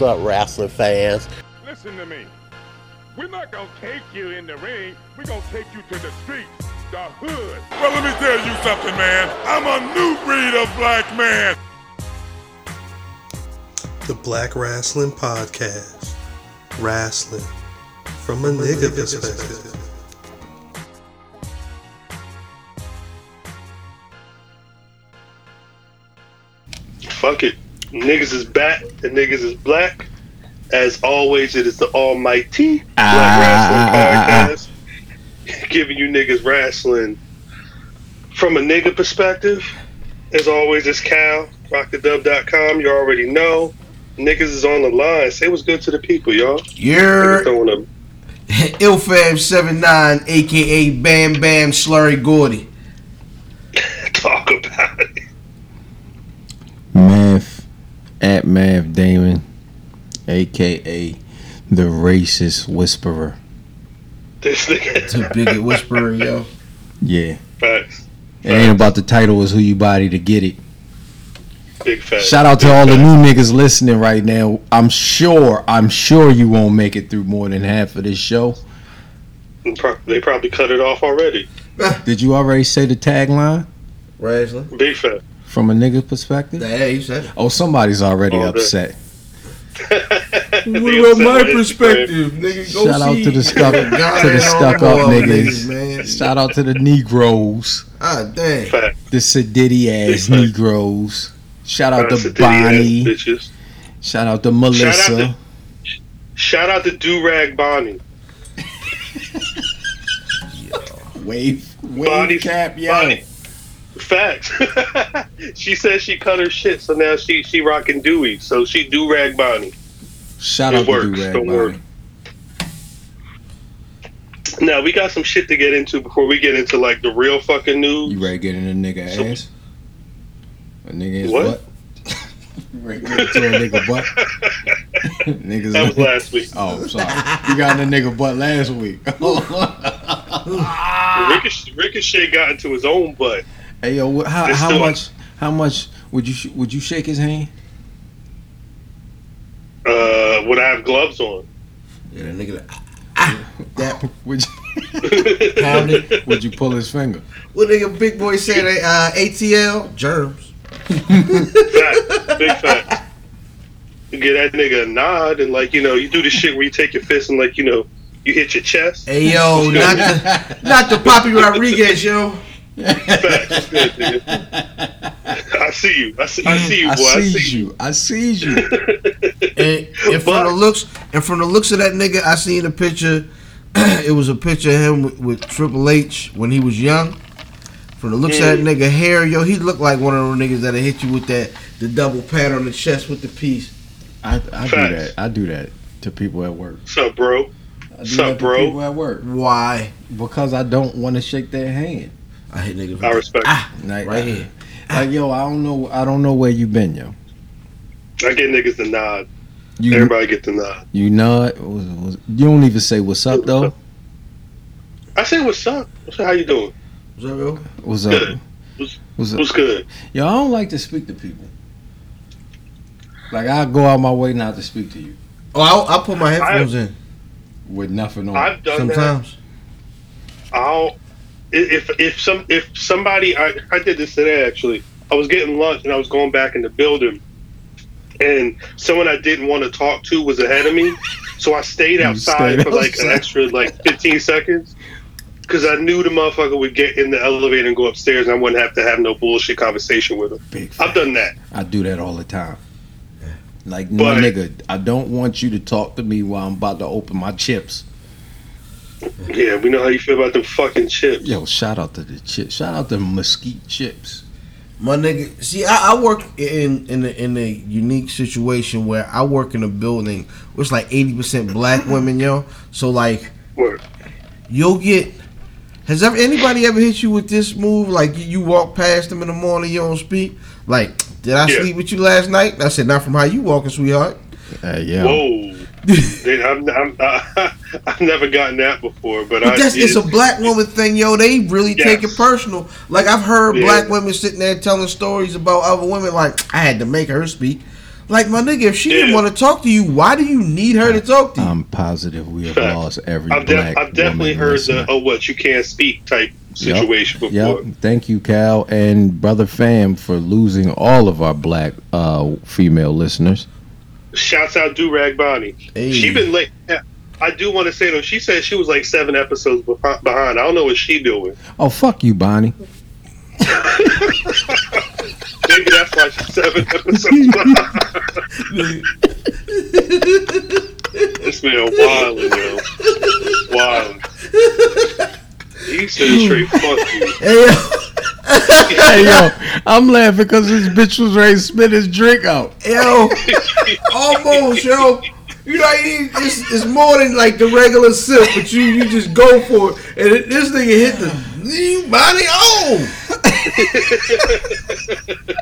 What's up, wrestling fans? Listen to me. We're not gonna take you in the ring. We're gonna take you to the streets, the hood. Well, let me tell you something, man. I'm a new breed of black man. The Black Wrestling Podcast. Wrestling from a nigga perspective. Niggas is back and niggas is black. As always, it is the almighty Black Ah, Wrestling ah, ah, ah, Podcast. Giving you niggas wrestling from a nigga perspective. As always, it's Cal, rockthedub.com. You already know. Niggas is on the line. Say what's good to the people, y'all. You're Throwing them. Ilfam79, aka Bam Bam Slurry Gordy. Talk about it. Math at Math Damon, aka the racist whisperer. This nigga. To bigot whisperer, yo. Yeah. Facts. It ain't about the title, it's who you body to get it. Big facts. Shout out to Big all the new niggas listening right now. I'm sure, I'm sure you won't make it through more than half of this show. They probably cut it off already. Did you already say the tagline Wrestling. Big fat. From a nigga perspective? Yeah, you said. Oh, somebody's already All day. upset. What about my perspective, nigga? Go Shout out to the stuck to the stuck up ball niggas. man. Shout out to the Negroes. Ah, damn. Fact. the sedity ass Negroes. Shout out Shout to out Bonnie. bitches. Shout out to Melissa. Shout out Shout out to Do Rag Bonnie. wave, wave Bonnie- cap, yo. Bonnie. Facts. she said she cut her shit, so now she she rocking Dewey. So she do rag Bonnie. Shout It out works, to don't worry. Now we got some shit to get into before we get into like the real fucking news. You ready to get in a nigga So- ass? A nigga his What? butt? you ready to get into a nigga butt? Niggas. That was last week. Oh, sorry. You got in a nigga butt last week. Ricochet, Ricochet got into his own butt. Hey yo, what, how, how much? How much would you sh- would you shake his hand? Uh, would I have gloves on? Yeah, that nigga. Ah, that. Would you, Pound it. would you pull his finger? What nigga Big Boy said? Uh, ATL? Germs. Fact. Big fact. You get that nigga a nod and like you know you do the shit where you take your fist and like you know you hit your chest. Hey, yo, not the, not the Poppy Rodriguez, yo. Facts. Good, nigga. I see you. I see, I see you, boy. I I see you. you. I see you. And, and from But- the looks, and from the looks of that nigga, I seen a picture. it was a picture of him with, with Triple H when he was young. From the looks of that mm-hmm. nigga hair, yo, he looked like one of those niggas that'll hit you with that the double pat on the chest with the piece. I, I do that. I do that to people at work. What's up, bro? I do What's that up, to bro? people at work Why? because I don't want to shake their hand. I hit niggas. I respect. Ah, Like, right here. Like yo, I don't know. I don't know where you been, yo. I get niggas to nod. You Everybody get the nod. you nod. Was- was- You don't even say what's up though. I say, what's up? What's up? how you doing? What's up, yo? What's up? Good. What's up? What's good? Yo, I don't like to speak to people. Like I go out my way not to speak to you Oh, I, I put my headphones in with nothing on. I've done that. sometimes. I'll if if some if somebody I, I did this today actually. I was getting lunch and I was going back in the building and someone I didn't want to talk to was ahead of me. So I stayed outside stayed for like an extra like 15 seconds because I knew the motherfucker would get in the elevator and go upstairs and I wouldn't have to have no bullshit conversation with him. Big I've done that. I do that all the time. Like no But- nigga, I don't want you to talk to me while I'm about to open my chips. Yeah, we know how you feel about them fucking chips. Yo, shout out to the chips. Shout out to mesquite chips. My nigga, see, I, I work in in a, in a unique situation where I work in a building where it's like eighty percent black women, yo. So like, Word. you'll get. Has ever anybody ever hit you with this move? Like you, you walk past them in the morning, you don't speak. Like, did I Yeah. sleep with you last night? And I said, not from how you walking, sweetheart. Hey, yeah. Whoa. Dude, I'm, I'm, I, I've never gotten that before, but, But I that's did. it's a black woman thing, yo. They really take it personal. Like I've heard Yeah. black women sitting there telling stories about other women. Like I had to make her speak. Like my nigga, if she didn't want to talk to you, why do you need her to talk to you? I'm positive we have Fact. lost every I've, def- black. I've definitely woman heard listener. the oh what you can't speak type situation before. Yep. Thank you, Cal and brother Fam, for losing all of our black uh, female listeners. Shouts out Do Rag Bonnie. Hey. She been late. I do want to say though, she said she was like seven episodes behind. I don't know what she doing. Oh fuck you, Bonnie. Maybe that's why she's seven episodes behind. this man wilding, yo. Wilding. He said straight fuck you. Hey, yo, hey yo, I'm laughing because this bitch was ready to spit his drink out. yo, almost, yo. You know, you- it's, it's more than like the regular sip, but you you just go for it, and it, this nigga hit the you body on.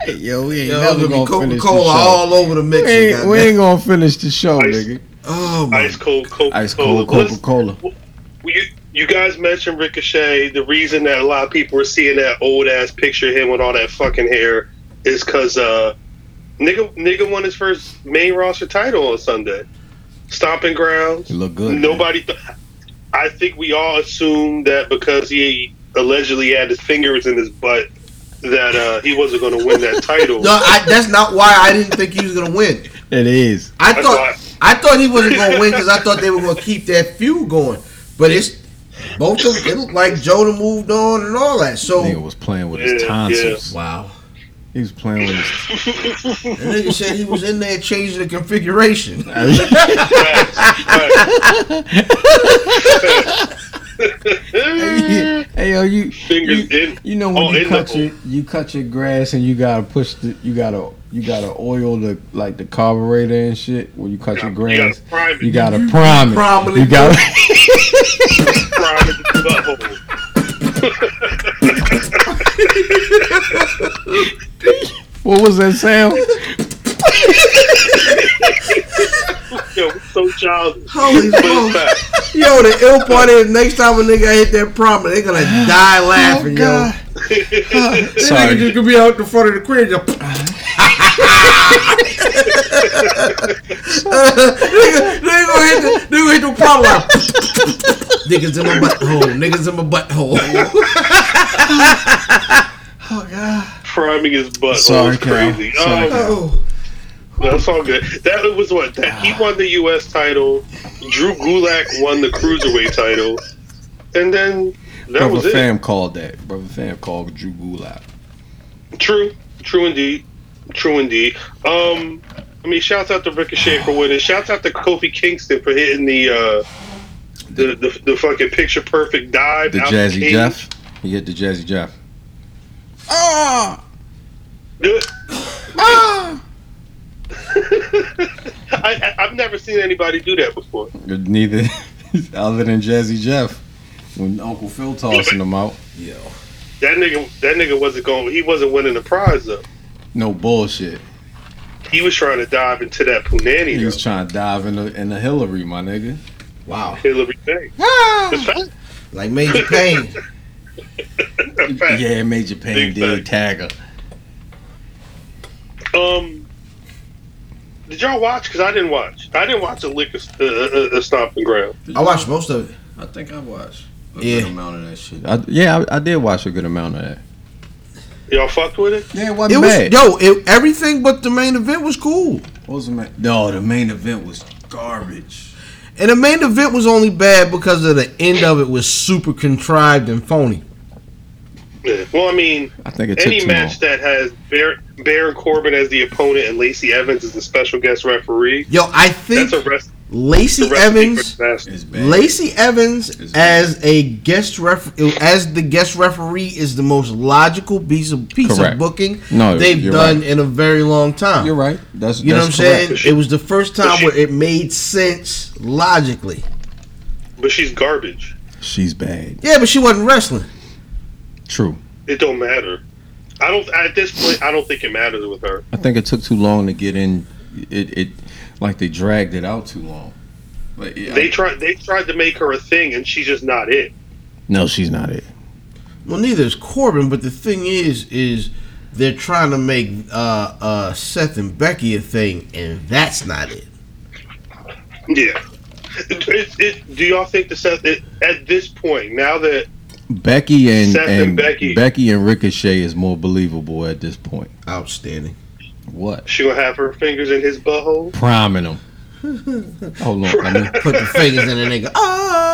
Hey, yo, we ain't Yo, never gonna gonna be Coca finish Cola the show. all over the we, ain't, we ain't gonna finish the show, Ice- nigga. Oh my Ice cold Coca Ice cold Coca Cola. You, you guys mentioned Ricochet. The reason that a lot of people are seeing that old ass picture of him with all that fucking hair is because uh, nigga nigga won his first main roster title on Sunday. Stomping grounds. You look good. Nobody. Th- I think we all assumed that because he allegedly had his fingers in his butt that uh, he wasn't going to win that title. No, I, that's not why I didn't think he was gonna win. It is. I That's thought I thought he wasn't gonna win because I thought they were gonna keep that feud going. But it's both of them. It looked like Jonah moved on and all that. So Nigga was playing with his tonsils. Yeah, tonsils. wow, He was playing with his. the nigga said he was in there changing the configuration. hey yo, you Fingers you, in. you know when Oh, you cut your you cut your grass and you gotta push the you gotta you gotta oil the like the carburetor and shit when you cut your You grass. gotta prime it. You gotta prime it. You gotta. Prime it to the butthole. what was that sound? Yo, we're so childish. Holy But smokes. Yo, the ill part is next time a nigga hit that prominent, they're gonna die laughing, oh, yo. This Sorry. nigga just gonna be out the front of the crib, just nigga, nigga gonna hit the, nigga gonna hit the problem like, niggas in my butthole, niggas in my butthole. oh god, Priming his butt. Sorry, oh, Cal. crazy. Sorry, oh, That's all good. That was what that he ah. won the U.S. title. Drew Gulak won the cruiserweight title, and then that Brother was it. Fam called that. Brother Fam called Drew Gulak. True, true indeed, true indeed. Um, I mean, shouts out to Ricochet for winning. Shouts out to Kofi Kingston for hitting the uh, the, the the fucking picture perfect dive. The Jazzy cage. Jeff. He hit the Jazzy Jeff. Ah! Good. Ah! I, I, I've never seen anybody do that before. Neither, other than Jazzy Jeff, when Uncle Phil tossing him out. That nigga, that nigga wasn't going. He wasn't winning the prize though. No bullshit. He was trying to dive into that punani. He was though. trying to dive in the in the Hillary, my nigga. wow, Hillary Banks. It's fact. like Major Payne. fact. Yeah, Major Payne Big did tagger. Um, did y'all watch? Because I didn't watch. I didn't watch a lick of uh, uh, uh, stomping ground. I watched most of it. I think I watched a Yeah. good amount of that shit. I, yeah, I, I did watch a good amount of that. Y'all fucked with it. Yeah, it It wasn't was bad. yo, it, everything but the main event was cool. What was the main? No, the main event was garbage. And the main event was only bad because of the end of it was super contrived and phony. Yeah. Well, I mean, I think it any match long. that has Bar- Baron Corbin as the opponent and Lacey Evans as the special guest referee. Yo, I think That's a rest. Lacey the recipe for Evans, disaster. It's bad. Lacey Evans as a guest ref as the guest referee is the most logical piece of piece Correct. of booking No, they've done right. in a very long time. You're right. That's You know what I'm that's saying? correct. It was the first time she- where it made sense logically. But she's garbage. She's bad. Yeah, but she wasn't wrestling. True. It don't matter. I don't. At this point, I don't think it matters with her. I think it took too long to get in. It, it like they dragged it out too long. But yeah, They tried. They tried to make her a thing, and she's just not it. no, she's not it. Well, neither is Corbin, but the thing is, is they're trying to make uh, uh, Seth and Becky a thing, and that's not it. Yeah. It, it, it, do y'all think the Seth it, at this point now that Becky and, Seth and and Becky. Becky. and Ricochet is more believable at this point. Outstanding. What? she gonna have her fingers in his butthole? Priming them. Hold on. Let me, Put the fingers in the nigga.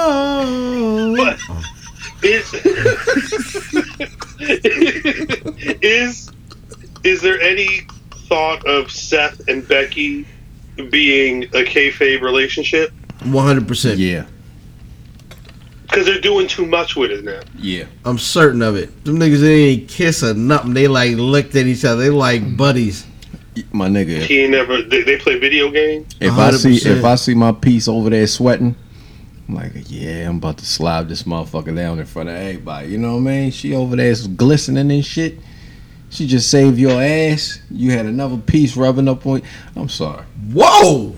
Oh. What? Is is is there any thought of Seth and Becky being a kayfabe relationship? One hundred percent. yeah. Because they're doing too much with it now. Yeah. I'm certain of it. Them niggas they ain't kiss or nothing. They like looked at each other. They like buddies. My nigga. He ain't never. They, they play video games. If I see if I see my piece over there sweating, I'm like, yeah, I'm about to slide this motherfucker down in front of everybody. You know what I mean? She over there is glistening and shit. She just saved your ass. You had another piece rubbing up on. You. I'm sorry. Whoa.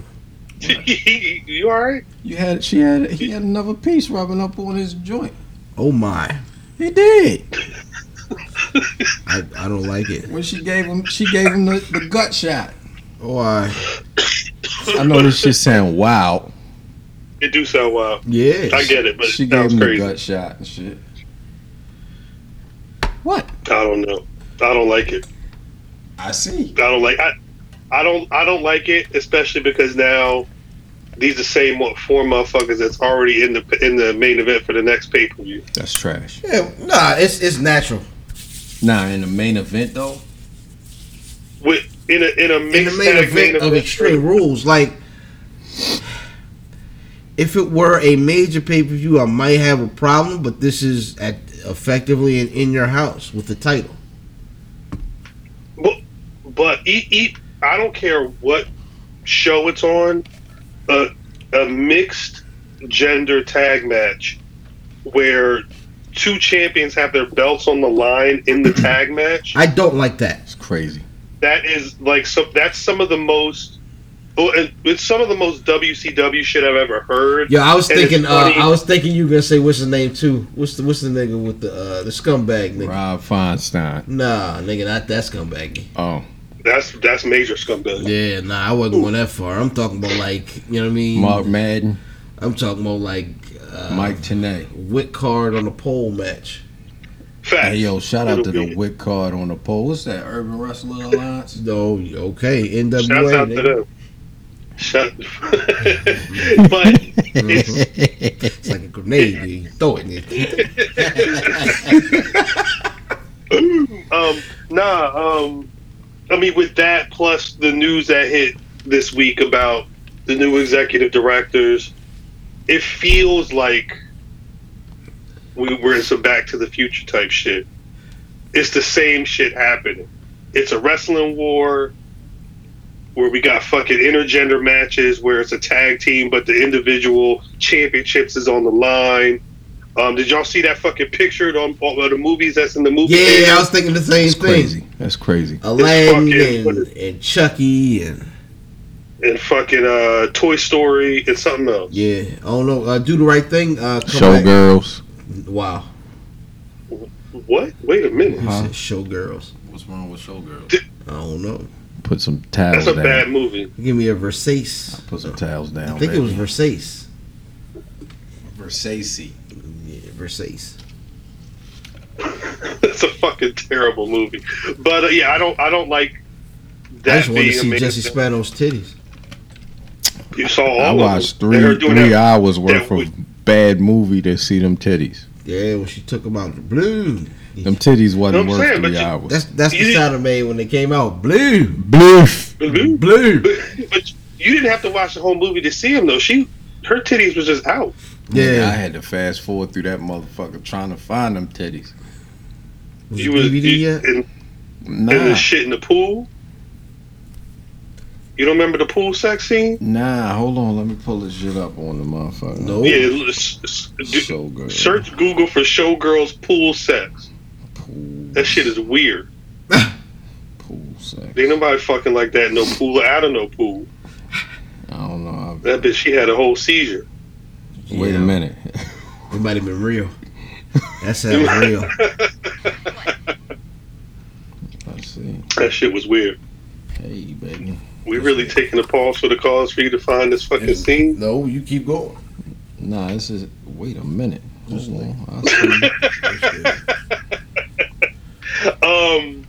you all right? You had she had he had another piece rubbing up on his joint. Oh my. He did. I, I don't like it. When she gave him she gave him the, the gut shot. Why? I. I know this shit sound wild. It do sound wild. Yeah. I get it, but She it gave sounds him the gut shot and shit. What? I don't know. I don't like it. I see. I don't like. I, I don't. I don't like it, especially because now these the same what, four motherfuckers that's already in the in the main event for the next pay per view. That's trash. Yeah, nah, it's it's natural. Nah, in the main event though. With in a in a In the main tag event of Extreme Rules, like if it were a major pay per view, I might have a problem. But this is at effectively in, in your house with the title. But, but eat, eat, I don't care what show it's on. A, a mixed gender tag match where two champions have their belts on the line in the tag match. I don't like that. It's crazy. That is like so. That's some of the most. Well, and it's some of the most WCW shit I've ever heard. Yeah, I was And thinking. Uh, I was thinking you were gonna say what's his name too. What's the what's the nigga with the uh, the scumbag nigga? Rob Feinstein. Nah, nigga, not that scumbag. Oh, That's that's major scumbag. Yeah, nah, I wasn't going that far. I'm talking about like you know what I mean. Mark Madden, I'm talking about like uh, Mike Tenay. Wick card on the pole match. Facts. Hey yo, shout out to It'll the be- Wick card on the pole. What's that? Urban Wrestling Alliance. No, okay, NWA. Shouts out to nigga. them. Shut. but it's, It's like a grenade. dude. You throw it. nigga. um, nah. Um, I mean, with that plus the news that hit this week about the new executive directors, it feels like we were in some Back to the Future type shit. It's the same shit happening. It's a wrestling war where we got fucking intergender matches where it's a tag team, but the individual championships is on the line. Um, did y'all see that fucking picture on, on the movies that's in the movie? Yeah, theater? I was thinking the same That's thing. crazy. That's crazy. Aladdin fucking- and, and Chucky and and fucking uh, Toy Story and something else. yeah, I don't know. Uh, do the right thing. Uh, come back. Showgirls. Wow, What? Wait a minute. Huh? said showgirls. What's wrong with Showgirls? I don't know. Put some towels That's a down. bad movie. Give me a Versace. I'll Put some towels down. I think it was. Versace. Versace. Yeah, Versace. That's a fucking terrible movie. But uh, yeah, I don't. I don't like I that just want to see Jesse Spano's titties. You saw all I of watched them. Three three that- hours worth that of bad movie to see them titties. Yeah, when she took them out of the blue. Them titties wasn't No, I'm worth saying, but three you- hours. That's that's the You- sound it made when they came out. Blue, blue, Blue? blue. But, but you didn't have to watch the whole movie to see them though. She, her titties was just out. Yeah, I had to fast forward through that motherfucker trying to find them titties. was You it was DVD you, yet? and, and the shit in the pool. You don't remember the pool sex scene? nah. Hold on, let me pull this shit up on the motherfucker. No. Yeah, s- s- do- Showgirls. search Google for showgirls pool sex. Pool, That shit is weird. pool sex. Ain't nobody fucking like that. No pool out of no pool. I don't know. That bitch, she had a whole seizure. I- Wait a minute. It might have been real. That sounds real. Let's see. That shit was weird. Hey, baby. We really taking a pause for the cause for you to find this fucking scene. No, you keep going. Nah, this is. Wait a minute. Just Hold like- on. I see. Um,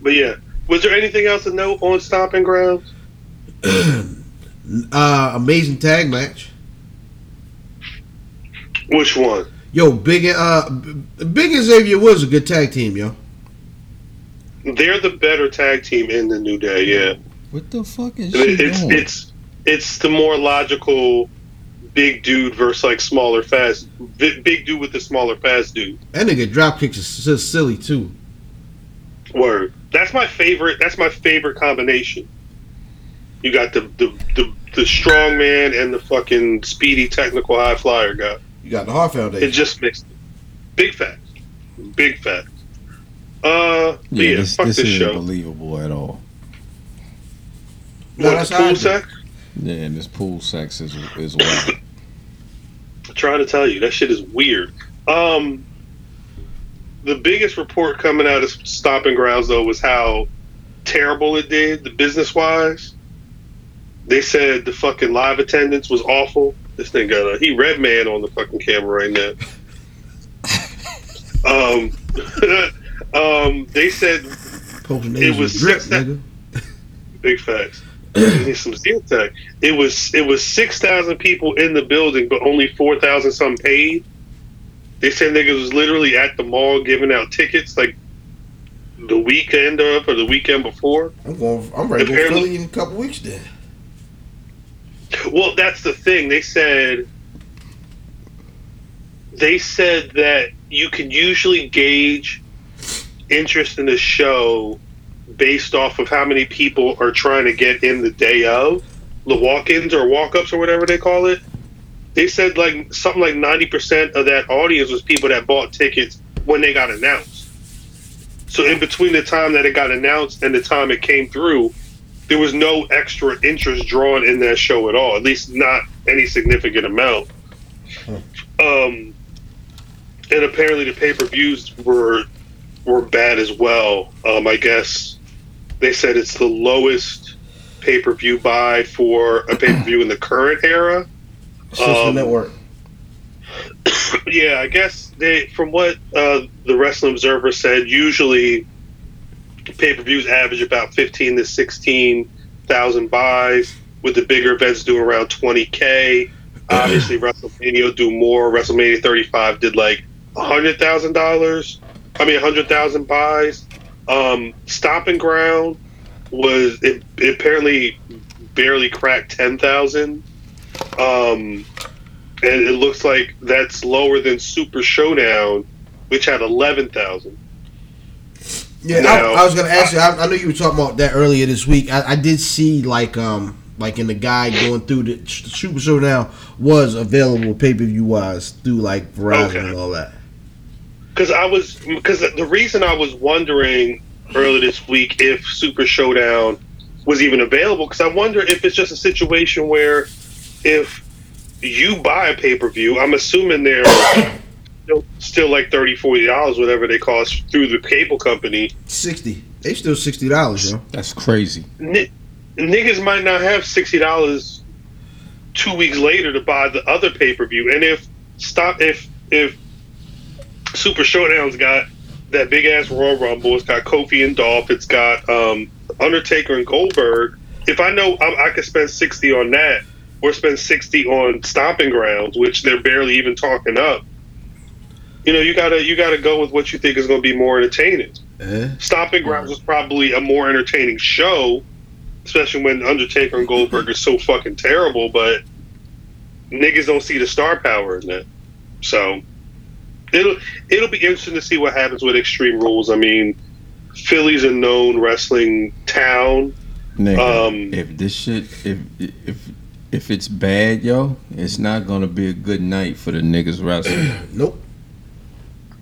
but yeah, was there anything else to note on Stomping Grounds? Uh, amazing tag match. Which one? Yo, Big uh, Big and Xavier was a good tag team, yo. They're the better tag team in the New Day. Yeah, What the fuck is she it's doing? it's it's the more logical big dude versus like smaller fast big dude with the smaller fast dude. That nigga drop kicks is so silly too. Word. That's my favorite. That's my favorite combination. You got the the the, the strong man and the fucking speedy technical high flyer guy. You got the Hart It Foundation. just makes big facts. Big facts. Uh, yeah, yeah, this, fuck this this, isn't show. believable at all. No, what, that's the pool sex? Yeah, and this pool sex is is wild. trying to tell you that shit is weird. Um, the biggest report coming out of Stomping Grounds though was how terrible it did, the business wise. They said the fucking live attendance was awful. This thing got a he red man on the fucking camera right now. um, um, they said Poking It was with drip, six nigga. Big facts. Need some Zentek. It was it was six thousand people in the building, but only four thousand some paid. They said niggas was literally at the mall giving out tickets like the weekend of or the weekend before. I'm going. I'm ready to Philly in a couple weeks. Then Well, that's the thing. They said they said that you can usually gauge interest in the show based off of how many people are trying to get in the day of the walk-ins or walk-ups or whatever they call it. They said like something like ninety percent of that audience was people that bought tickets when they got announced. So in between the time that it got announced and the time it came through, there was no extra interest drawn in that show at all. At least not any significant amount. Um, and apparently the pay per views were were bad as well. Um, I guess they said it's the lowest pay per view buy for a pay per view in the current era. Social Um, Network. yeah, I guess they, from what uh, the Wrestling Observer said, usually pay per views average about fifteen to sixteen thousand buys, with the bigger events doing around twenty k. Obviously, WrestleMania will do more. WrestleMania thirty five did like hundred thousand dollars. I mean, hundred thousand buys. Um, Stomping Ground was it, it apparently barely cracked ten thousand. Um, and it looks like that's lower than Super Showdown, which had eleven thousand. Yeah, now- I, I was gonna ask you. I, I know you were talking about that earlier this week. I, I did see like um like in the guide going through the Super Showdown was available pay per view wise through like Verizon Okay. and all that. Because I was because the reason I was wondering earlier this week if Super Showdown was even available because I wonder if it's just a situation where if you buy a pay per view, I'm assuming they're still, still like 30 40 dollars, whatever they cost through the cable company. Sixty. They still sixty dollars, yo. That's crazy. N- niggas might not have sixty dollars two weeks later to buy the other pay per view, and if stop if if Super Showdown's got that big ass Royal Rumble, it's got Kofi and Dolph, it's got um, Undertaker and Goldberg. If I know I, I could spend sixty on that, or spend sixty on Stomping Grounds, which they're barely even talking up. You know, you gotta you gotta go with what you think is going to be more entertaining. Eh? Stomping Grounds was probably a more entertaining show, especially when Undertaker and Goldberg are so fucking terrible. But niggas don't see the star power in that, so it'll it'll be interesting to see what happens with Extreme Rules. I mean, Philly's a known wrestling town. Nigga, Um, if this shit, if if if it's bad, yo, it's not gonna be a good night for the niggas wrestling. Nope.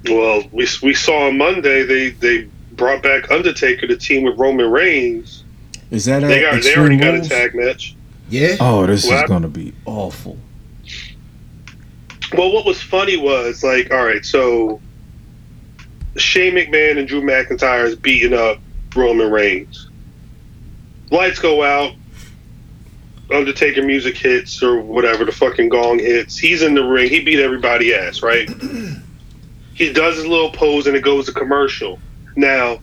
Well, we we saw on Monday they they brought back Undertaker to team with Roman Reigns. Is that They a got they Extreme already got a tag match. Yeah. Oh, this What? is gonna be awful. Well, what was funny was like, all right, so Shane McMahon and Drew McIntyre is beating up Roman Reigns. Lights go out. Undertaker music hits or whatever the fucking gong hits. He's in the ring. He beat everybody ass, right? he does his little pose and it goes to commercial. Now,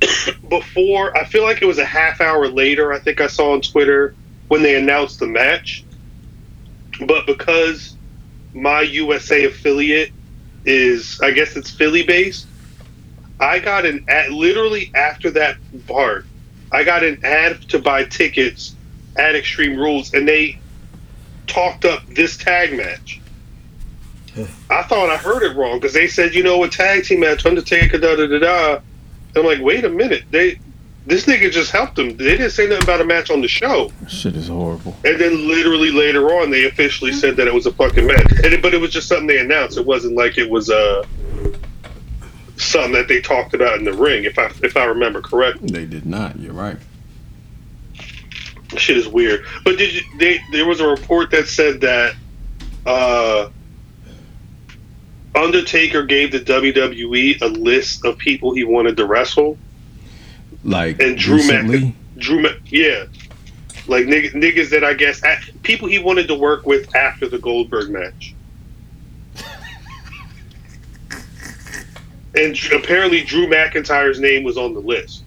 before I feel like it was a half hour later. I think I saw on Twitter when they announced the match. But because my USA affiliate is, I guess it's Philly based. I got an ad literally after that part. I got an ad to buy tickets at Extreme Rules, and they talked up this tag match. I thought I heard it wrong because they said, you know, a tag team match, Undertaker, da da da da. I'm like, wait a minute, they this nigga just helped them. They didn't say nothing about a match on the show. Shit is horrible. And then literally later on, they officially said that it was a fucking match. And it, but it was just something they announced. It wasn't like it was uh, something that they talked about in the ring. If I if I remember correctly, They did not. You're right. shit is weird. But did you? They there was a report that said that uh, Undertaker gave the WWE a list of people he wanted to wrestle. Like And Drew recently, Mc, Drew, Mc, yeah, like nigg- niggas that I guess people he wanted to work with after the Goldberg match. and apparently, Drew McIntyre's name was on the list.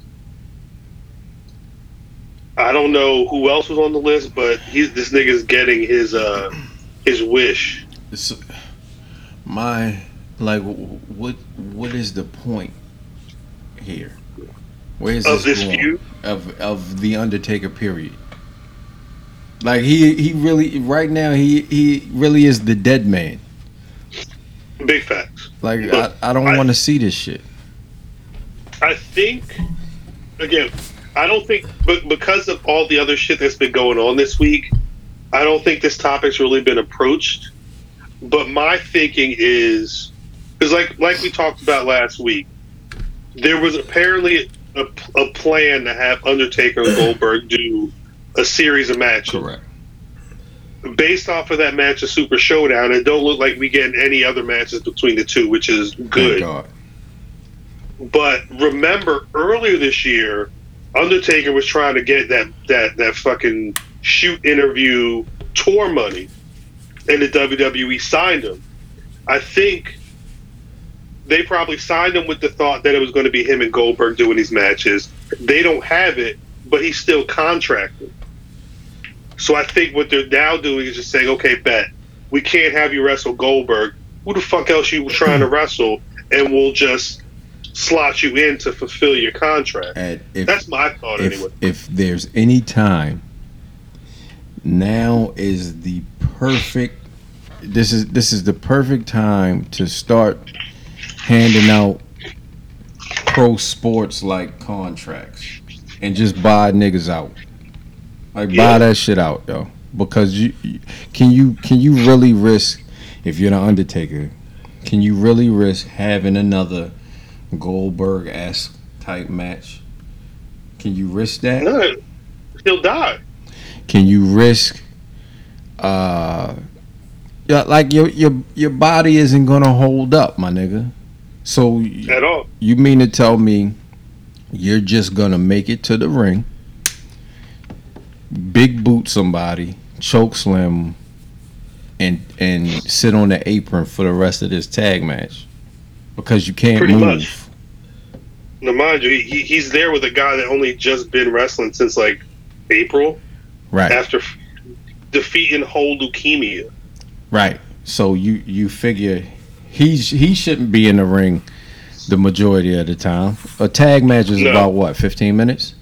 I don't know who else was on the list, but he's this nigga's getting his uh his wish. My like, what what is the point here? Where is Of this, this feud? of of the Undertaker? Period. Like he he really right now he he really is the dead man. Big facts. Like I, I don't want to see this shit. I think again, I don't think but because of all the other shit that's been going on this week, I don't think this topic's really been approached. But my thinking is is like like we talked about last week. There was apparently a, a plan to have Undertaker and Goldberg do a series of matches Correct. based off of that match of Super Showdown. It don't look like we get any other matches between the two, which is good. God. But remember, earlier this year, Undertaker was trying to get that that that fucking shoot interview tour money, and the WWE signed him. I think they probably signed him with the thought that it was going to be him and Goldberg doing these matches. They don't have it, but he's still contracted. So I think what they're now doing is just saying, okay, bet we can't have you wrestle Goldberg. Who the fuck else you trying to wrestle? And we'll just slot you in to fulfill your contract. If That's my thought if anyway. if there's any time, now is the perfect. This is this is the perfect time to start handing out pro sports like contracts and just buy niggas out. Like buy that shit out, though, because you you- can you can you really risk if you're the Undertaker? Can you really risk having another Goldberg esque type match? Can you risk that? No, he'll die. Can you risk uh like your your your body isn't gonna hold up, my nigga. So At all. you mean to tell me you're just gonna make it to the ring, big boot somebody, choke slam, and and sit on the apron for the rest of this tag match because you can't Pretty move. much. Now, mind you, he, he's there with a guy that only just been wrestling since like April Right, after f- defeating whole leukemia. right. So you you figure he he shouldn't be in the ring the majority of the time. A tag match is No. about what, fifteen minutes?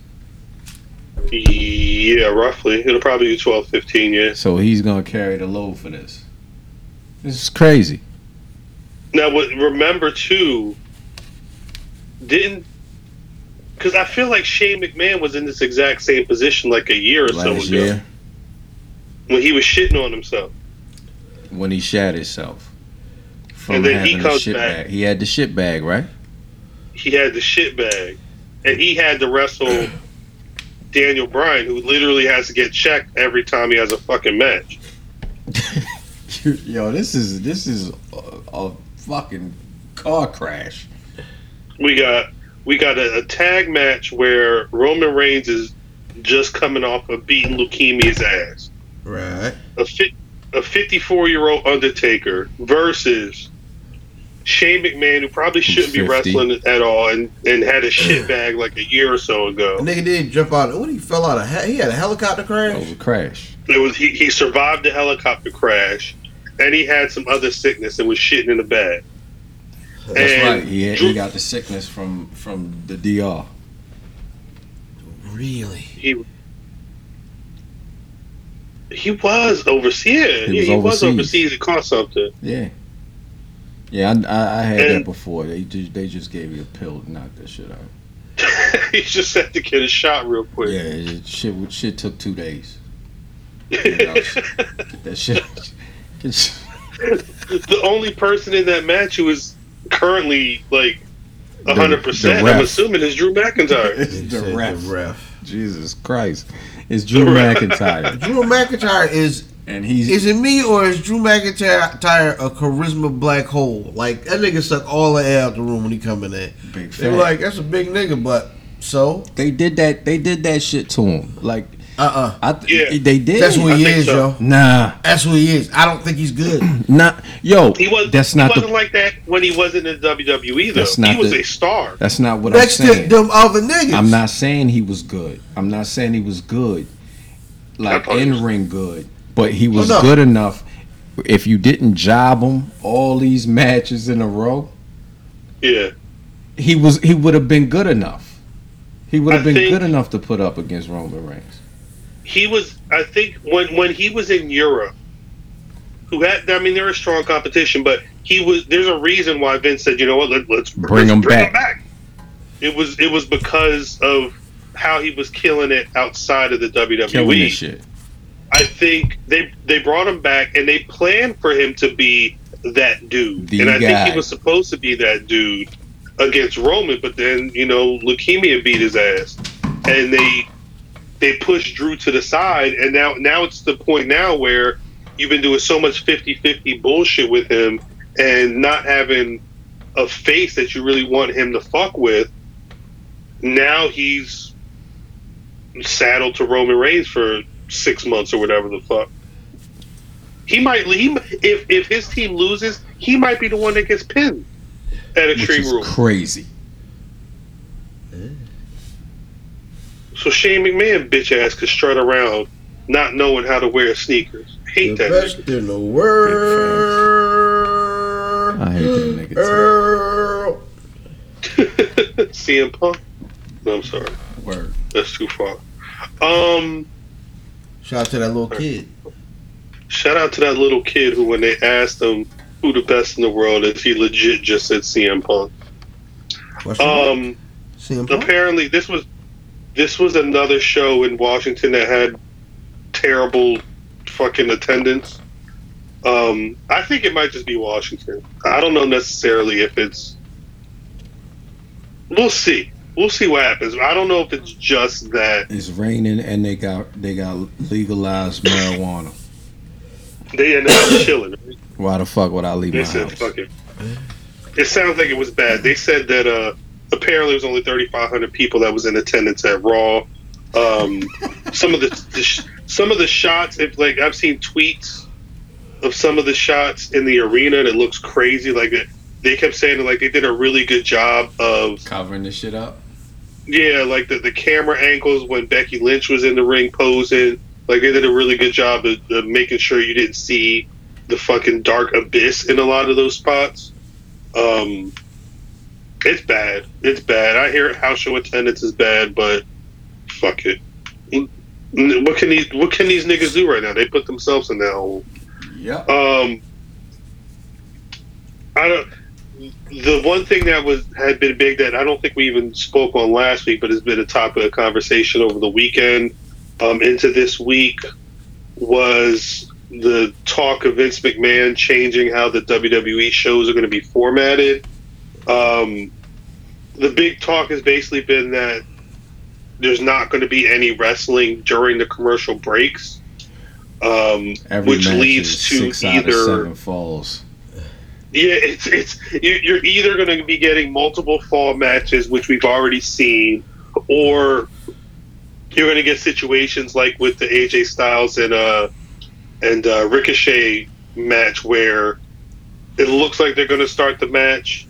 Yeah, roughly. It'll probably be 12, 15 years. So he's gonna carry the load for this. This is crazy. Now, what, remember too, didn't because I feel like Shane McMahon was in this exact same position like a year or so Last ago year when he was shitting on himself. when he shat himself from And then he having the comes shit back. bag. He had the shit bag, right? He had the shit bag, and he had to wrestle Daniel Bryan, who literally has to get checked every time he has a fucking match. Yo, this is this is a, a fucking car crash. We got we got a, a tag match where Roman Reigns is just coming off of beating leukemia's ass. Right. A fi- a 54 year old Undertaker versus Shane McMahon, who probably shouldn't be wrestling at all, and, and had a shit bag like a year or so ago. A nigga didn't jump out. What he fell out of? He had a helicopter That was crash. a crash. It was he, he survived the helicopter crash, and he had some other sickness and was shitting in the bag. That's And right. He had, Drew- he got the sickness from from the DR. Really? he he was overseas. He He, was he was overseas. overseas. It cost something. Yeah. Yeah, I, I, I had And- that before. They just, they just gave you a pill to knock that shit out. he just had to get a shot real quick. Yeah, it, shit shit shit took two days. Get that shit. Get the only person in that match who is currently like hundred percent. I'm assuming, is Drew McIntyre. It's the ref. The ref. Jesus Christ. It's Drew McIntyre. Drew McIntyre is And he's is it me or is Drew McIntyre a charisma black hole? Like that nigga suck all the air out the room when he come in there. big They fan. were like, that's a big nigga, but so they did that they did that shit to him. Like uh uh I th- Yeah. they did. That's who he think is, so. yo. Nah. That's who he is. I don't think he's good. Not yo, He was. that's he not wasn't the like that when he wasn't in WWE though. That's not he was the- a star. that's not what Next I'm to saying. them other niggas. I'm not saying he was good. I'm not saying he was good, like I thought he was- in ring good, but he was Oh, no. good enough. If you didn't job him all these matches in a row, Yeah. he was he would have been good enough. He would have been good enough to put up against Roman Reigns. he was I think when when he was in Europe, who had I mean they're a strong competition, but he was there's a reason why Vince said, you know what, let, let's Bring let's him bring back. him back. It was it was because of how he was killing it outside of the WWE. Killing shit. I think they they brought him back and they planned for him to be that dude, The and I think he was supposed to be that dude against Roman, but then you know leukemia beat his ass, and they they pushed Drew to the side, and now now it's the point now where you've been doing so much 50-50 bullshit with him and not having a face that you really want him to fuck with. Now he's saddled to Roman Reigns for six months or whatever the fuck. He might he, if if his team loses, he might be the one that gets pinned at Which Extreme is Rules. crazy. So Shane McMahon, bitch ass, could strut around not knowing how to wear sneakers. Hate the that. best in the world. I hate that nigga too. Earl. nigga. CM Punk. No, I'm sorry, Word. that's too far. Um, Shout out to that little kid. shout out to that little kid who, when they asked him who the best in the world is, he legit just said CM Punk. Um. CM Punk? apparently this was this was another show in Washington that had terrible fucking attendance. Um, I think it might just be Washington. I don't know necessarily if it's. We'll see. We'll see what happens. I don't know if it's just that It's raining and they got they got legalized marijuana. they ended up chilling. Why the fuck would I leave my They said, house? "Fuck it." It sounds like it was bad. They said that uh, apparently it was only 3,500 people that was in attendance at Raw. Um, some of the, the some of the shots, if like I've seen tweets of some of the shots in the arena and it looks crazy. Like it, they kept saying that, like they did a really good job of Covering this shit up. Yeah, like the, the camera angles when Becky Lynch was in the ring posing. Like they did a really good job of, of making sure you didn't see the fucking dark abyss in a lot of those spots. Um, it's bad. It's bad. I hear house show attendance is bad, but fuck it. What can these What can these niggas do right now? They put themselves in that hole. Yeah. Um, I don't. The one thing that was had been big that I don't think we even spoke on last week, but has been a topic of conversation over the weekend um, into this week was the talk of Vince McMahon changing how the WWE shows are going to be formatted. Um, the big talk has basically been that there's not going to be any wrestling during the commercial breaks, um, which leads to six out of either seven falls. Yeah, it's it's you- you're either going to be getting multiple fall matches, which we've already seen, or you're going to get situations like with the AJ Styles and uh and uh, Ricochet match where it looks like they're going to start the match,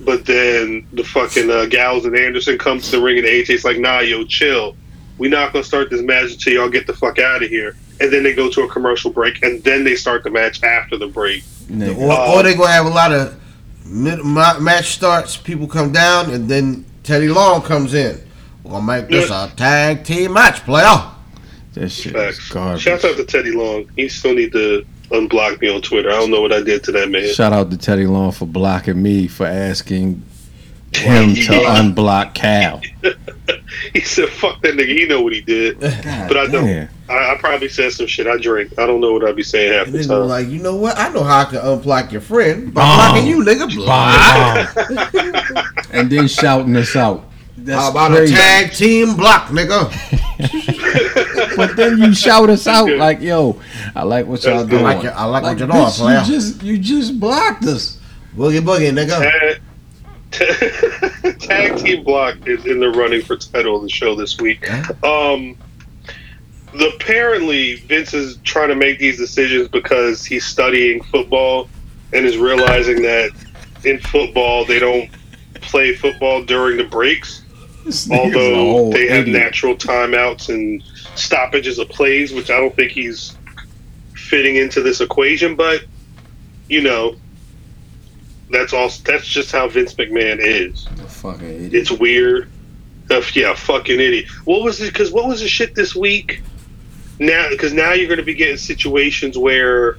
but then the fucking uh, Gallows and Anderson comes to the ring and AJ's like, "Nah, yo, chill. We're not going to start this match until y'all get the fuck out of here." And then they go to a commercial break, and then they start the match after the break. Nigga. Or, or they gonna have a lot of mid, match starts. People come down, and then Teddy Long comes in. We're gonna make this a tag team match, player. That shit is garbage. Shout out to Teddy Long. He still need to unblock me on Twitter. I don't know what I did to that man. Shout out to Teddy Long for blocking me for asking him to unblock Cal. He said, "Fuck that nigga." He know what he did, but I don't. Damn. I, I probably said some shit. I drink. I don't know what I'd be saying half And the then time. like, you know what? I know how I can unblock your friend by Bomb. blocking you, nigga. Block. and then shouting us out. That's How about crazy. a tag team block, nigga? But then you shout us out like, "Yo, I like what y'all That's doing." I like it- I like what you're bitch, doing, player. You just, you just blocked us. Boogie boogie, nigga. Tag, tag team block is in the running for title of the show this week. Um, the, apparently Vince is trying to make these decisions because he's studying football and is realizing that in football they don't play football during the breaks. This nigga's a although they have idiot. natural timeouts and stoppages of plays, which I don't think he's fitting into this equation. But you know, that's all. That's just how Vince McMahon is. A fucking idiot. It's weird. Uh, yeah, fucking idiot. What was it? Because what was the shit this week? Now, because now you're going to be getting situations where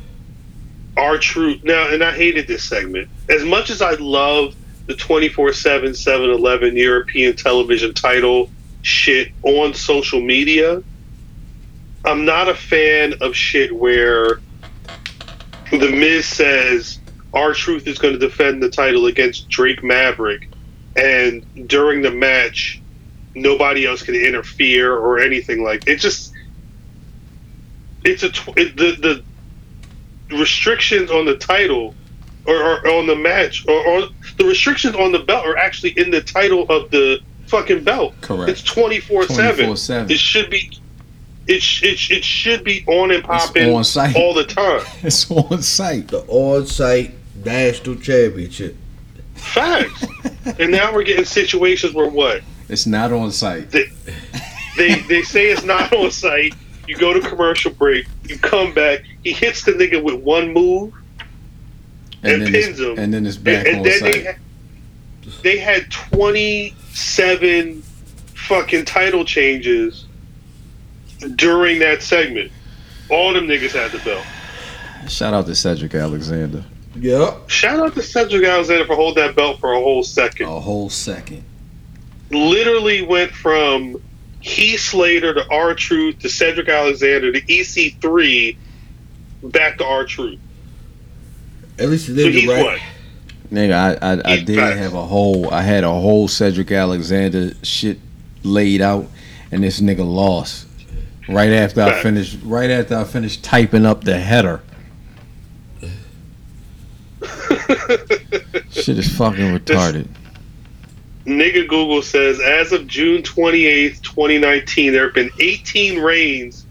R Truth now, and I hated this segment as much as I love the 24 7 7 11 European television title shit on social media. I'm not a fan of shit where the Miz says R Truth is going to defend the title against Drake Maverick, and during the match, nobody else can interfere or anything like it. Just it's a tw- it, the the restrictions on the title or, or on the match or, or the restrictions on the belt are actually in the title of the fucking belt. Correct. It's twenty four seven. 24/7. It should be. It, sh- it, sh- it should be on and popping on site. all the time. It's on site. The on-site national championship. Facts. and now we're getting situations where what It's not on site. they they, they say it's not on site. You go to commercial break. You come back. He hits the nigga with one move, and then pins it's, him. and then it's back and, and on then site. they had, they had twenty seven fucking title changes during that segment. All them niggas had the belt. Shout out to Cedric Alexander. Yep. Shout out to Cedric Alexander for holding that belt for a whole second. A whole second. literally went from Heath Slater to R Truth to Cedric Alexander to EC3 back to R Truth. At least he did he's it right. what? Nigga, I I, I did back. have a whole I had a whole Cedric Alexander shit laid out and this nigga lost. Right after I finished right after I finished typing up the header. Shit is fucking retarded. Nigga Google says as of June 28th, 2019, there have been 18 reigns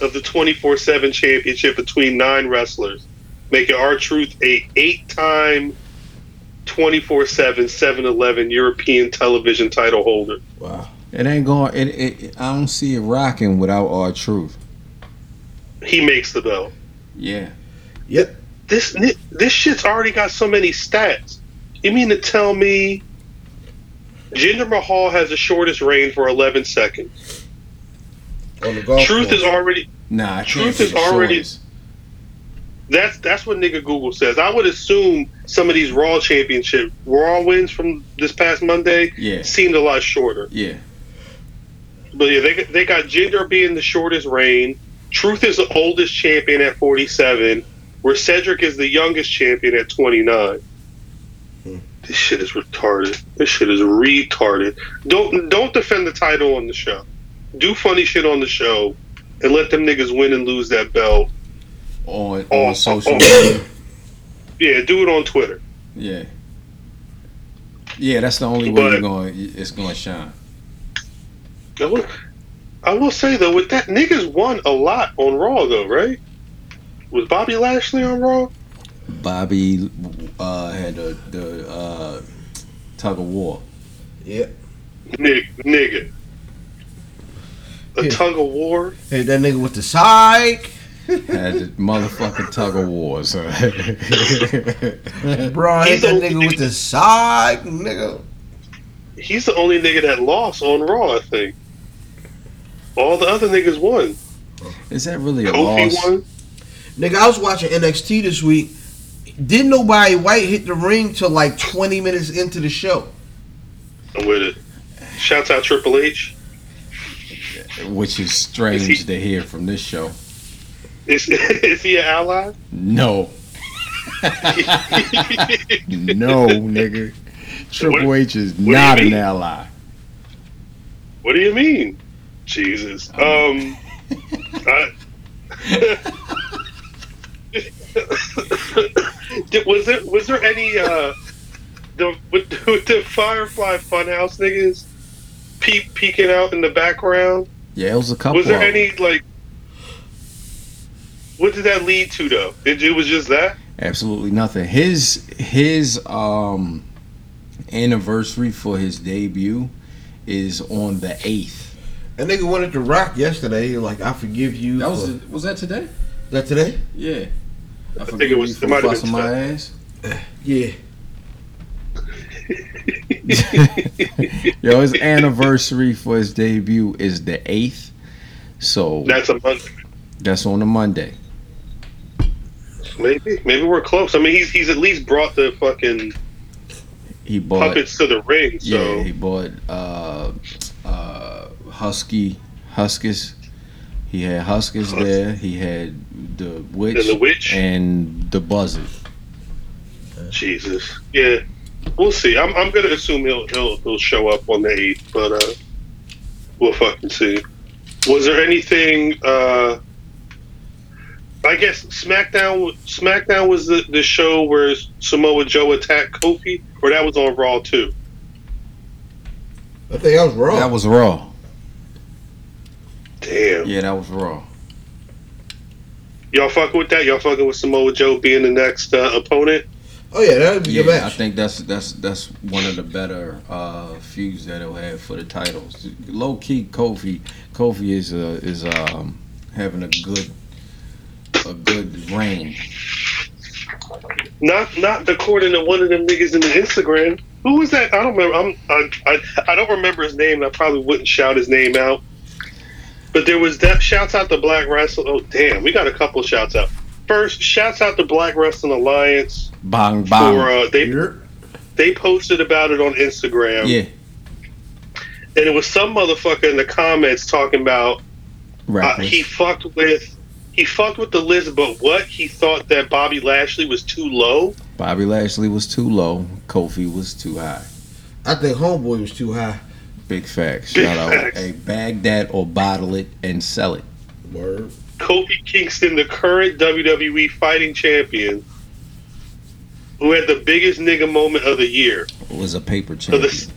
of the 24 7 championship between nine wrestlers, making R Truth a eight time 24 7 7 11 European television title holder. Wow. It ain't going it, it I don't see it rocking without R Truth. He makes the belt. Yeah. Yep. this this shit's already got so many stats. You mean to tell me Jinder Mahal has the shortest reign for 11 seconds? On the golf Truth course. is already Nah, Truth is already- that's that's what nigga Google says. I would assume some of these Raw Championship Raw wins from this past Monday Yeah. seemed a lot shorter. Yeah. But yeah, they they got Jinder being the shortest reign. Truth is the oldest champion at 47, where Cedric is the youngest champion at 29. This shit is retarded. This shit is retarded. Don't don't defend the title on the show. Do funny shit on the show, and let them niggas win and lose that belt. On Oh, on social media. Yeah, do it on Twitter. Yeah. Yeah, that's the only way But- you're going. It's going to shine. I will, I will say though, with that niggas won a lot on Raw though, right? Was Bobby Lashley on Raw? Bobby uh, had the the uh, tug of war. Yeah. Nig, nigga. A Yeah. tug of war. Hey, that nigga with the psych. Had the motherfucking tug of war. So. Bro, hit He's that the- nigga with the psych, nigga. He's the only nigga that lost on Raw, I think. All the other niggas won. Is that really a Kofi loss? won. Nigga, I was watching NXT this week. Didn't nobody white hit the ring till like 20 minutes into the show. I'm with it. Shouts out Triple H. Which is strange Is he- to hear from this show. Is, is he an ally? No. no, nigga. Triple What- H is not an ally. What do you mean? Jesus. Um. I, Did, was there was there any uh the with, with the Firefly Funhouse niggas peek, peeking out in the background? Yeah, it was a couple. Was there of 'em. any like? What did that lead to though? It, it was just that. Absolutely nothing. His his um anniversary for his debut is on the eighth. And nigga wanted to rock yesterday. Like, I forgive you. That was for- was that today? that today? Yeah. I, think it was- it might have been my ass. Yeah. Yo, his anniversary for his debut is the eighth, so That's a month. that's on a Monday. Maybe maybe we're close. I mean, he's he's at least brought the fucking He bought puppets to the ring. So yeah, he bought uh uh Husky Huskers. He had Huskers Hus- there. He had the witch And the witch? and the buzzard. Jesus, yeah, we'll see. I'm I'm gonna assume he'll he'll he'll show up on the eighth, but uh, we'll fucking see. Was there anything? uh I guess SmackDown SmackDown was the, the show where Samoa Joe attacked Kofi, or that was on Raw too. I think I was wrong. That was Raw. Damn, Yeah, that was Raw. y'all fucking with that? Y'all fucking with Samoa Joe being the next uh, opponent? oh, yeah, that would be a Yeah, I think that's that's that's one of the better uh, feuds that he'll have for the titles. Low key, Kofi Kofi is uh, is um, having a good a good reign. Not not the according to one of them niggas in the Instagram. Who was that? I don't remember. I'm, I, I I don't remember his name. and I probably wouldn't shout his name out. But there was that. Shouts out to Black Wrestling. Oh damn, we got a couple shouts out. First, shouts out to Black Wrestling Alliance Bang for bang. uh, they they posted about it on Instagram. yeah, and it was some motherfucker in the comments talking about uh, he fucked with he fucked with the list, but what he thought that Bobby Lashley was too low. Bobby Lashley was too low. Kofi was too high. I think Homeboy was too high. Big facts. Big Shout out. facts. Hey, bag that or bottle it and sell it. Word. Kofi Kingston, the current WWE fighting champion, who had the biggest nigga moment of the year, was a paper of champion. the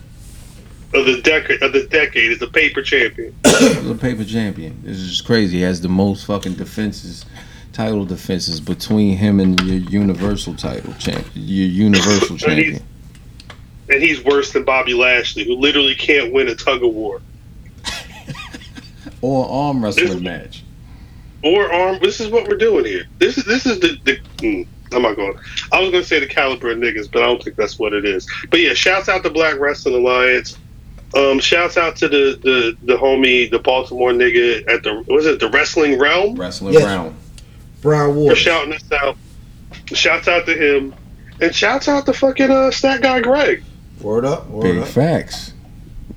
of the decade, of the decade, is a paper champion. He was a paper champion. This is crazy. He has the most fucking defenses, title defenses between him and your Universal title champ, your Universal And he's- champion. And he's worse than Bobby Lashley, who literally can't win a tug of war Or arm wrestling match. or arm. This is what we're doing here. This is this is the. the mm, I'm not going. I was going to say the caliber of niggas, but I don't think that's what it is. But yeah, shouts out to Black Wrestling Alliance. Um, shouts out to the, the the homie, the Baltimore nigga at the was it the Wrestling Realm Wrestling Yes. round. Brian for Ward. shouting us out. Shouts out to him, and shouts out to fucking uh, Stat Guy Greg. Word up. Word Big up. facts.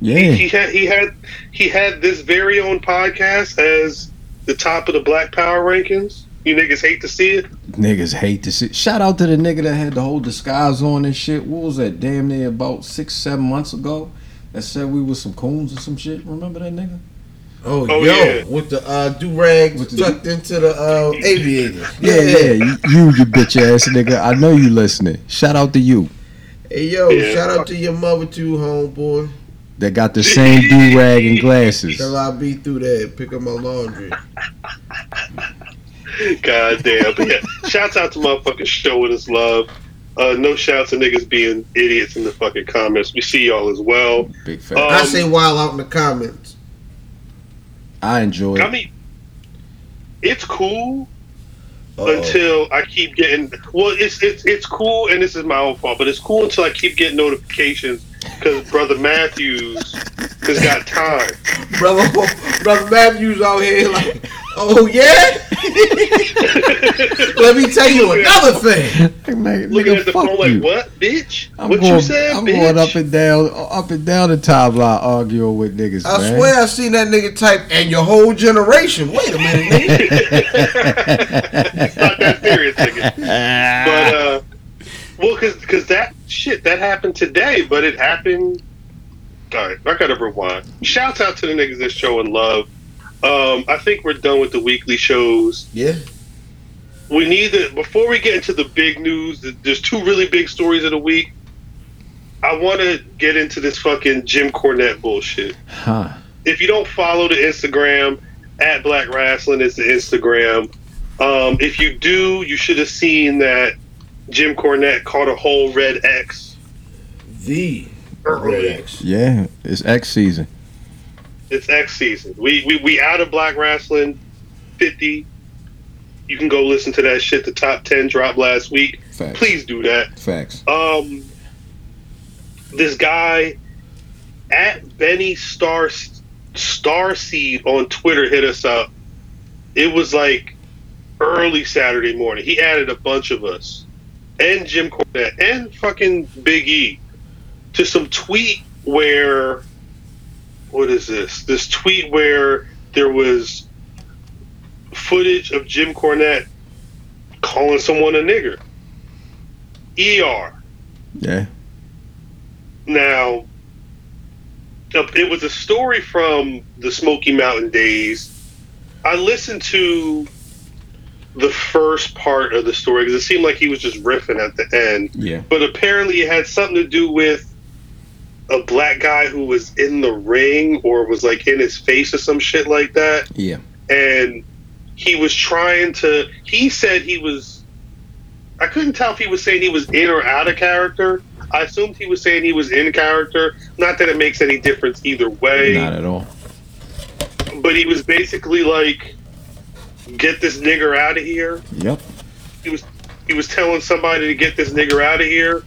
He Yeah. had he had he had this very own podcast as the top of the Black Power rankings. You niggas hate to see it. Niggas hate to see. It. Shout out to the nigga that had the whole disguise on and shit. What was that? Damn near about six, seven months ago. That said we was some coons or some shit. Remember that nigga? Oh, Oh, yo, yeah. with the uh, do rag tucked into the uh, aviator. Yeah, yeah, you, you, you bitch ass nigga. I know you listening. Shout out to you. Hey, yo, Yeah. shout out to your mother too, homeboy. That got the same do rag and glasses. Till I be through that, pick up my laundry. God damn. But yeah, shouts out to motherfucking showing us love. Uh, no shouts to niggas being idiots in the fucking comments. We see y'all as well. Big fat. Um, I say wild out in the comments. I enjoy it. I mean, it's cool Uh-oh. until I keep getting. Well, it's it's it's cool, and this is my own fault, but it's cool until I keep getting notifications because brother Matthews has got time. brother, brother Matthews out here like, oh yeah. Let me tell you another thing. Hey, man, Looking nigga, at the fuck phone like, what, bitch? I'm what going, you said, I'm bitch? going up and down, up and down the timeline arguing with niggas, I man. swear I seen that nigga type and your whole generation. Wait a minute, nigga. it's not that serious, nigga. But uh, well, because because that shit that happened today, but it happened. All right, I gotta rewind. Shouts out to the niggas that's showing love. Um, I think we're done with the weekly shows. Yeah. We need to before we get into the big news. There's two really big stories of the week. I want to get into this fucking Jim Cornette bullshit. Huh. if you don't follow the Instagram at Black Wrestling is the Instagram. Um, if you do, you should have seen that Jim Cornette caught a whole red X The early. X. Yeah, it's X season. It's X season. We we we out of Black Wrestling fifty. You can go listen to that shit. The top ten dropped last week. Facts. Please do that. Facts. Um, this guy at Benny Star Starseed on Twitter hit us up. It was like early Saturday morning. He added a bunch of us and Jim Cornette and fucking Big E to some tweet where what is this? This tweet where there was footage of Jim Cornette calling someone a nigger. ER. Yeah. Now, it was a story from the Smoky Mountain days. I listened to the first part of the story because it seemed like he was just riffing at the end. Yeah. But apparently, it had something to do with a black guy who was in the ring or was like in his face or some shit like that Yeah. and he was trying to he said he was i couldn't tell if he was saying he was in or out of character i assumed he was saying he was in character not that it makes any difference either way Not at all. but he was basically like get this nigger out of here Yep. he was he was telling somebody to get this nigger out of here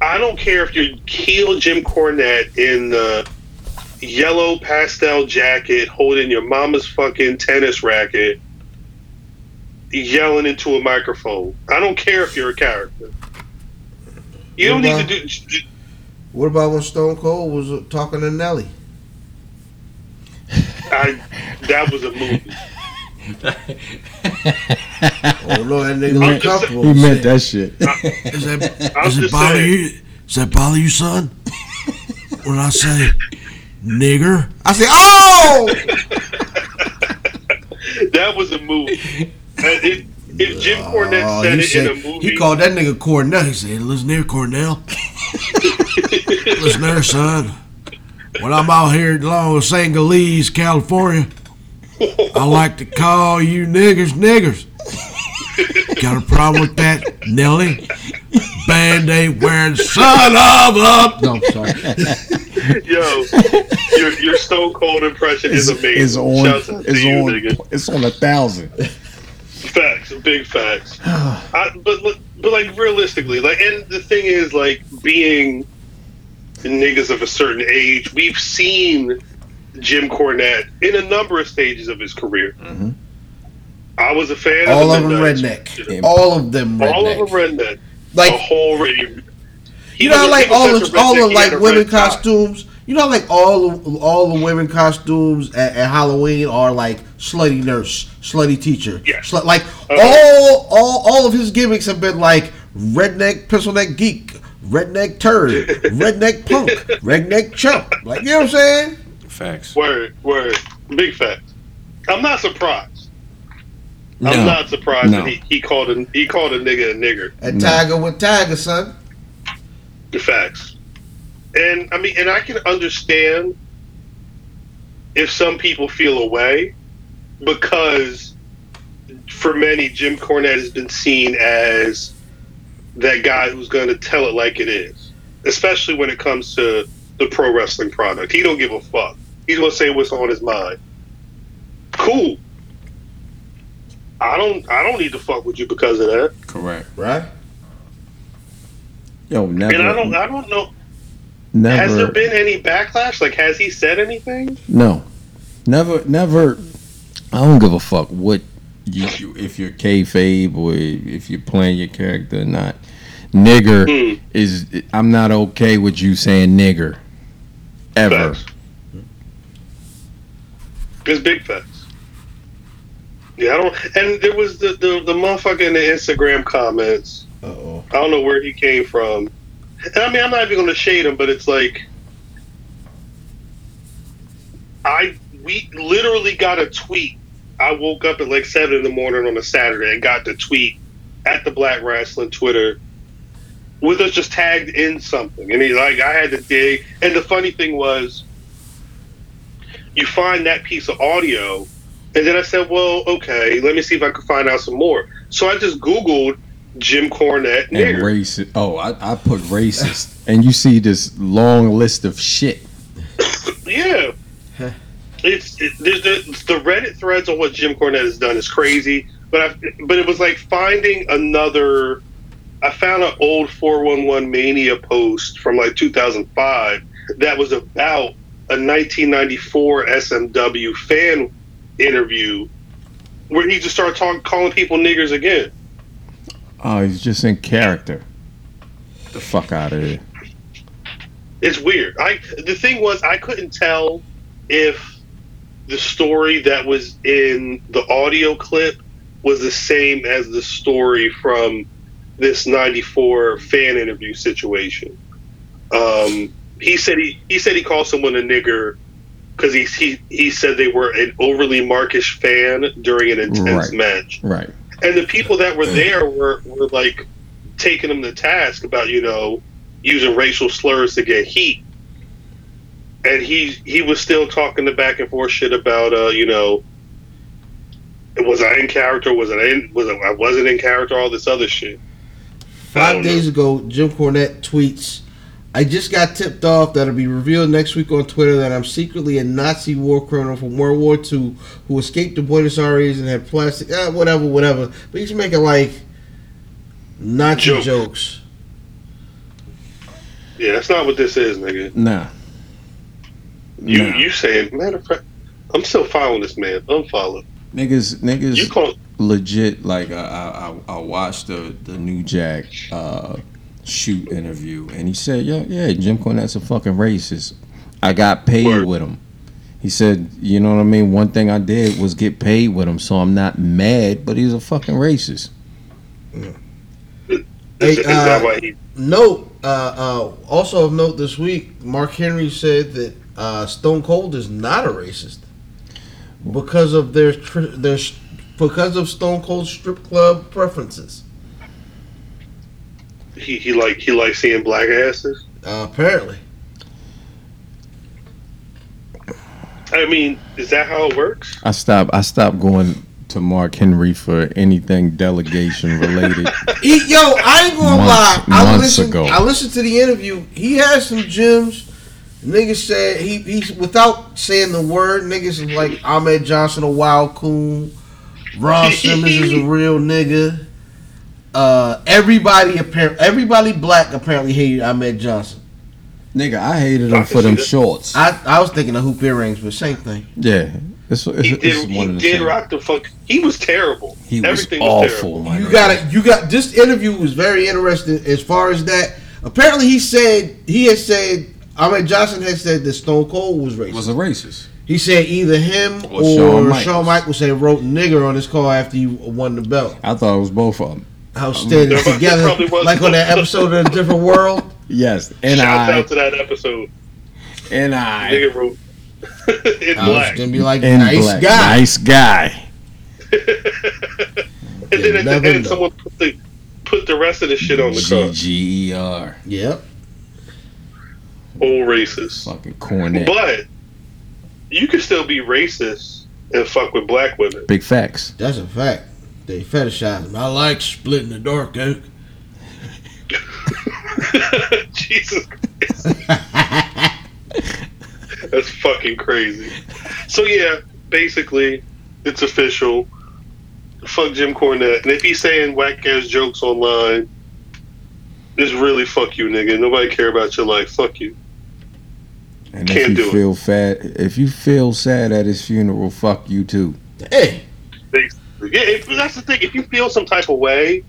i don't care if you heel jim cornette in the yellow pastel jacket holding your mama's fucking tennis racket yelling into a microphone. I don't care if you're a character. You don't need to do What about when Stone Cold was talking to Nelly? I, that was a movie Oh no, that nigga I'm was just- comfortable. He meant that shit. Is that, I'm does it bother saying. you? Does that bother you, son? When I say nigger, I say, oh! that was a movie Uh, it, if jim cornette Oh, said he, it said- in a movie he called that nigga Cornell. He said, listen here, Cornell. listen there, son. When I'm out here along Sanghalese, California, I like to call you niggers niggers. Got a problem with that, Nelly? Band-aid wearing son of a... No, I'm sorry. Yo, your, your Stone Cold impression is amazing. It's on. Shouts out It's you, on. nigga. It's on a thousand. Facts, big facts. I, but but like realistically, like, and the thing is, like, being niggas of a certain age, we've seen Jim Cornette in a number of stages of his career. I was a fan. Of all of of them redneck. All of them redneck. All of them redneck. Like a whole radio. You know, how, like all of all of like women costumes. You know, like all of all the women costumes at, at Halloween are like slutty nurse, slutty teacher. Yeah. Slut, like Uh-huh. all all all of his gimmicks have been like redneck pencil neck geek, redneck turd, redneck punk, redneck chump. Like you know what I'm saying? Facts. Word, word, big facts. I'm not surprised. No. I'm not surprised No. that he, he called a he called a nigga a nigger. At No. Tiger with Tiger, son. The facts. And I mean, and I can understand if some people feel away because for many, Jim Cornette has been seen as that guy who's going to tell it like it is, especially when it comes to the pro wrestling product. He don't give a fuck. He's going to say what's on his mind. Cool. I don't. I don't need to fuck with you because of that. Correct. Right? Yo, never. And I don't. I don't know. never. Has there been any backlash? Like, has he said anything? No, never, never. I don't give a fuck what you, you if you're kayfabe or if you're playing your character or not. Nigger Hmm. is. I'm not okay with you saying nigger. Ever. Facts. It's big facts. Yeah, I don't. And there was the the, the motherfucker in the Instagram comments. Uh oh. I don't know where he came from. And I mean, I'm not even going to shade him, but it's like I we literally got a tweet. I woke up at like seven in the morning on a Saturday and got the tweet at the Black Wrestling Twitter with us just tagged in something, and he like I had to dig. And the funny thing was, you find that piece of audio, and then I said, "Well, okay, let me see if I can find out some more." So I just Googled Jim Cornette And racist. Oh, I, I put racist, and you see this long list of shit. Yeah. It's it, there's the, the Reddit threads on what Jim Cornette has done is crazy, but I, but it was like finding another. I found an old 411 Mania post from like 2005 that was about a 1994 SMW fan interview where he just started talking, calling people niggers again. Oh, he's just in character. The fuck out of here. It's weird. I the thing was I couldn't tell if the story that was in the audio clip was the same as the story from this 94 fan interview situation. Um, he said he, he said he called someone a nigger because he, he he said they were an overly markish fan during an intense Right. match, Right. and the people that were there were, were like taking him to task about you know using racial slurs to get heat. And he he was still talking the back and forth shit about uh you know was I in character was I in was I, I wasn't in character all this other shit. Five don't days ago, Jim Cornette tweets, I just got tipped off that'll be revealed next week on Twitter that I'm secretly a Nazi war criminal from World War II who escaped to Buenos Aires and had plastic, ah, whatever, whatever. But he's making like Nazi Joke. jokes. Yeah, that's not what this is, nigga. Nah. You Nah. you saying matter of fact, I'm still following this man. Unfollow. Niggas, niggas. You call legit like I I, I I watched the the New Jack uh, shoot interview and he said yeah yeah Jim Cornette's a fucking racist. I got paid Word. with him. He said you know what I mean. One thing I did was get paid with him, so I'm not mad. But he's a fucking racist. is, Hey, that uh, why he Note, uh, uh, also of note this week, Mark Henry said that uh, Stone Cold is not a racist because of their tr- their s- because of Stone Cold's strip club preferences. He, he like he likes seeing black asses? Uh, apparently, I mean, is that how it works? I stopped I stopped going to Mark Henry for anything delegation related. he, yo, I ain't gonna Months- lie. I months listened. ago. I listened to the interview. He has some gems. Niggas said he he's without saying the word. Niggas is like Ahmed Johnson a wild coon. Ron Simmons is a real nigga. Uh, everybody apparent everybody black apparently hated Ahmed Johnson. Nigga, I hated him can for them see shorts. I, I was thinking of hoop earrings, but same thing. yeah, it's, it's, He it's did one he of the did same. rock the fuck. He was terrible. He was Everything awful. my You got it. You got this interview was very interesting as far as that. Apparently, he said he had said Ahmed Johnson had said that Stone Cold was racist. Was a racist. he said either him Or or, Shawn Shawn, Michaels. Michaels had wrote nigger on his car after you won the belt. I thought it was both of them. How um, standing There together like on that episode of a different world. Yes, and I Shout I out to that episode. and I. Nigga wrote in I was black. gonna be like In nice black. guy. Nice guy. And then at never the end, know. someone put the put the rest of the shit on the car. G G E R. Yep. All racist. Fucking Cornette. But you can still be racist and fuck with black women. Big facts. That's a fact. They fetishize him. I like splitting the dark oak. Jesus That's fucking crazy. So yeah, basically, it's official. Fuck Jim Cornette. And if he's saying whack ass jokes online, it's really fuck you, nigga. Nobody care about your life. Fuck you. And Can't if do you it. feel fat, if you feel sad at his funeral, fuck you too. Hey, Yeah, if, that's the thing. If you feel some type of way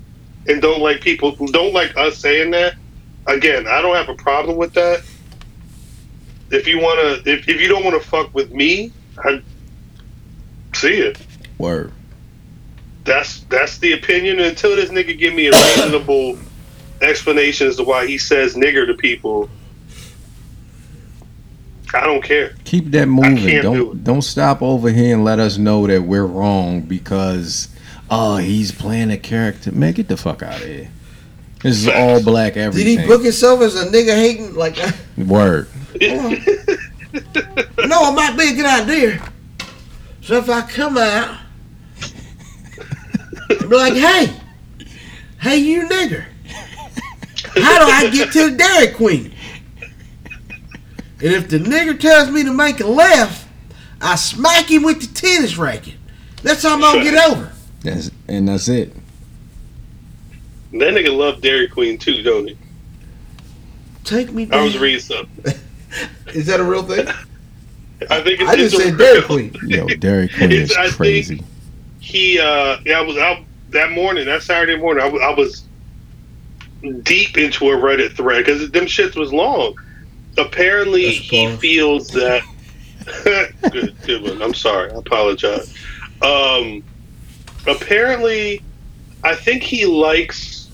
and don't like people who don't like us saying that, again, I don't have a problem with that. If you wanna, if, if you don't want to fuck with me, I see it. Word. That's that's the opinion. Until this nigga give me a reasonable explanation as to why he says nigger to people, I don't care. Keep that moving. can't Don't do it. don't stop over here and let us know that we're wrong because oh he's playing a character. Man, get the fuck out of here. This is all black everything. did everything. he book himself as a nigga hating? Like, Word. no, it might be a good idea. So if I come out, and be like, hey, hey, you nigger, how do I get to the Dairy Queen? And if the nigger tells me to make a left, I smack him with the tennis racket. That's how I'm gonna get over. That's and that's it. That nigga love Dairy Queen too, don't he? Take me I was reading something. Is that a real thing? I think it's, I just it's a said Dairy Queen. Yo, Dairy Queen is I crazy. He, uh, yeah, I was out that morning, that Saturday morning. I was, I was deep into a Reddit thread because them shits was long. Apparently, he feels that. good, good one. I'm sorry. I apologize. Um, apparently, I think he likes.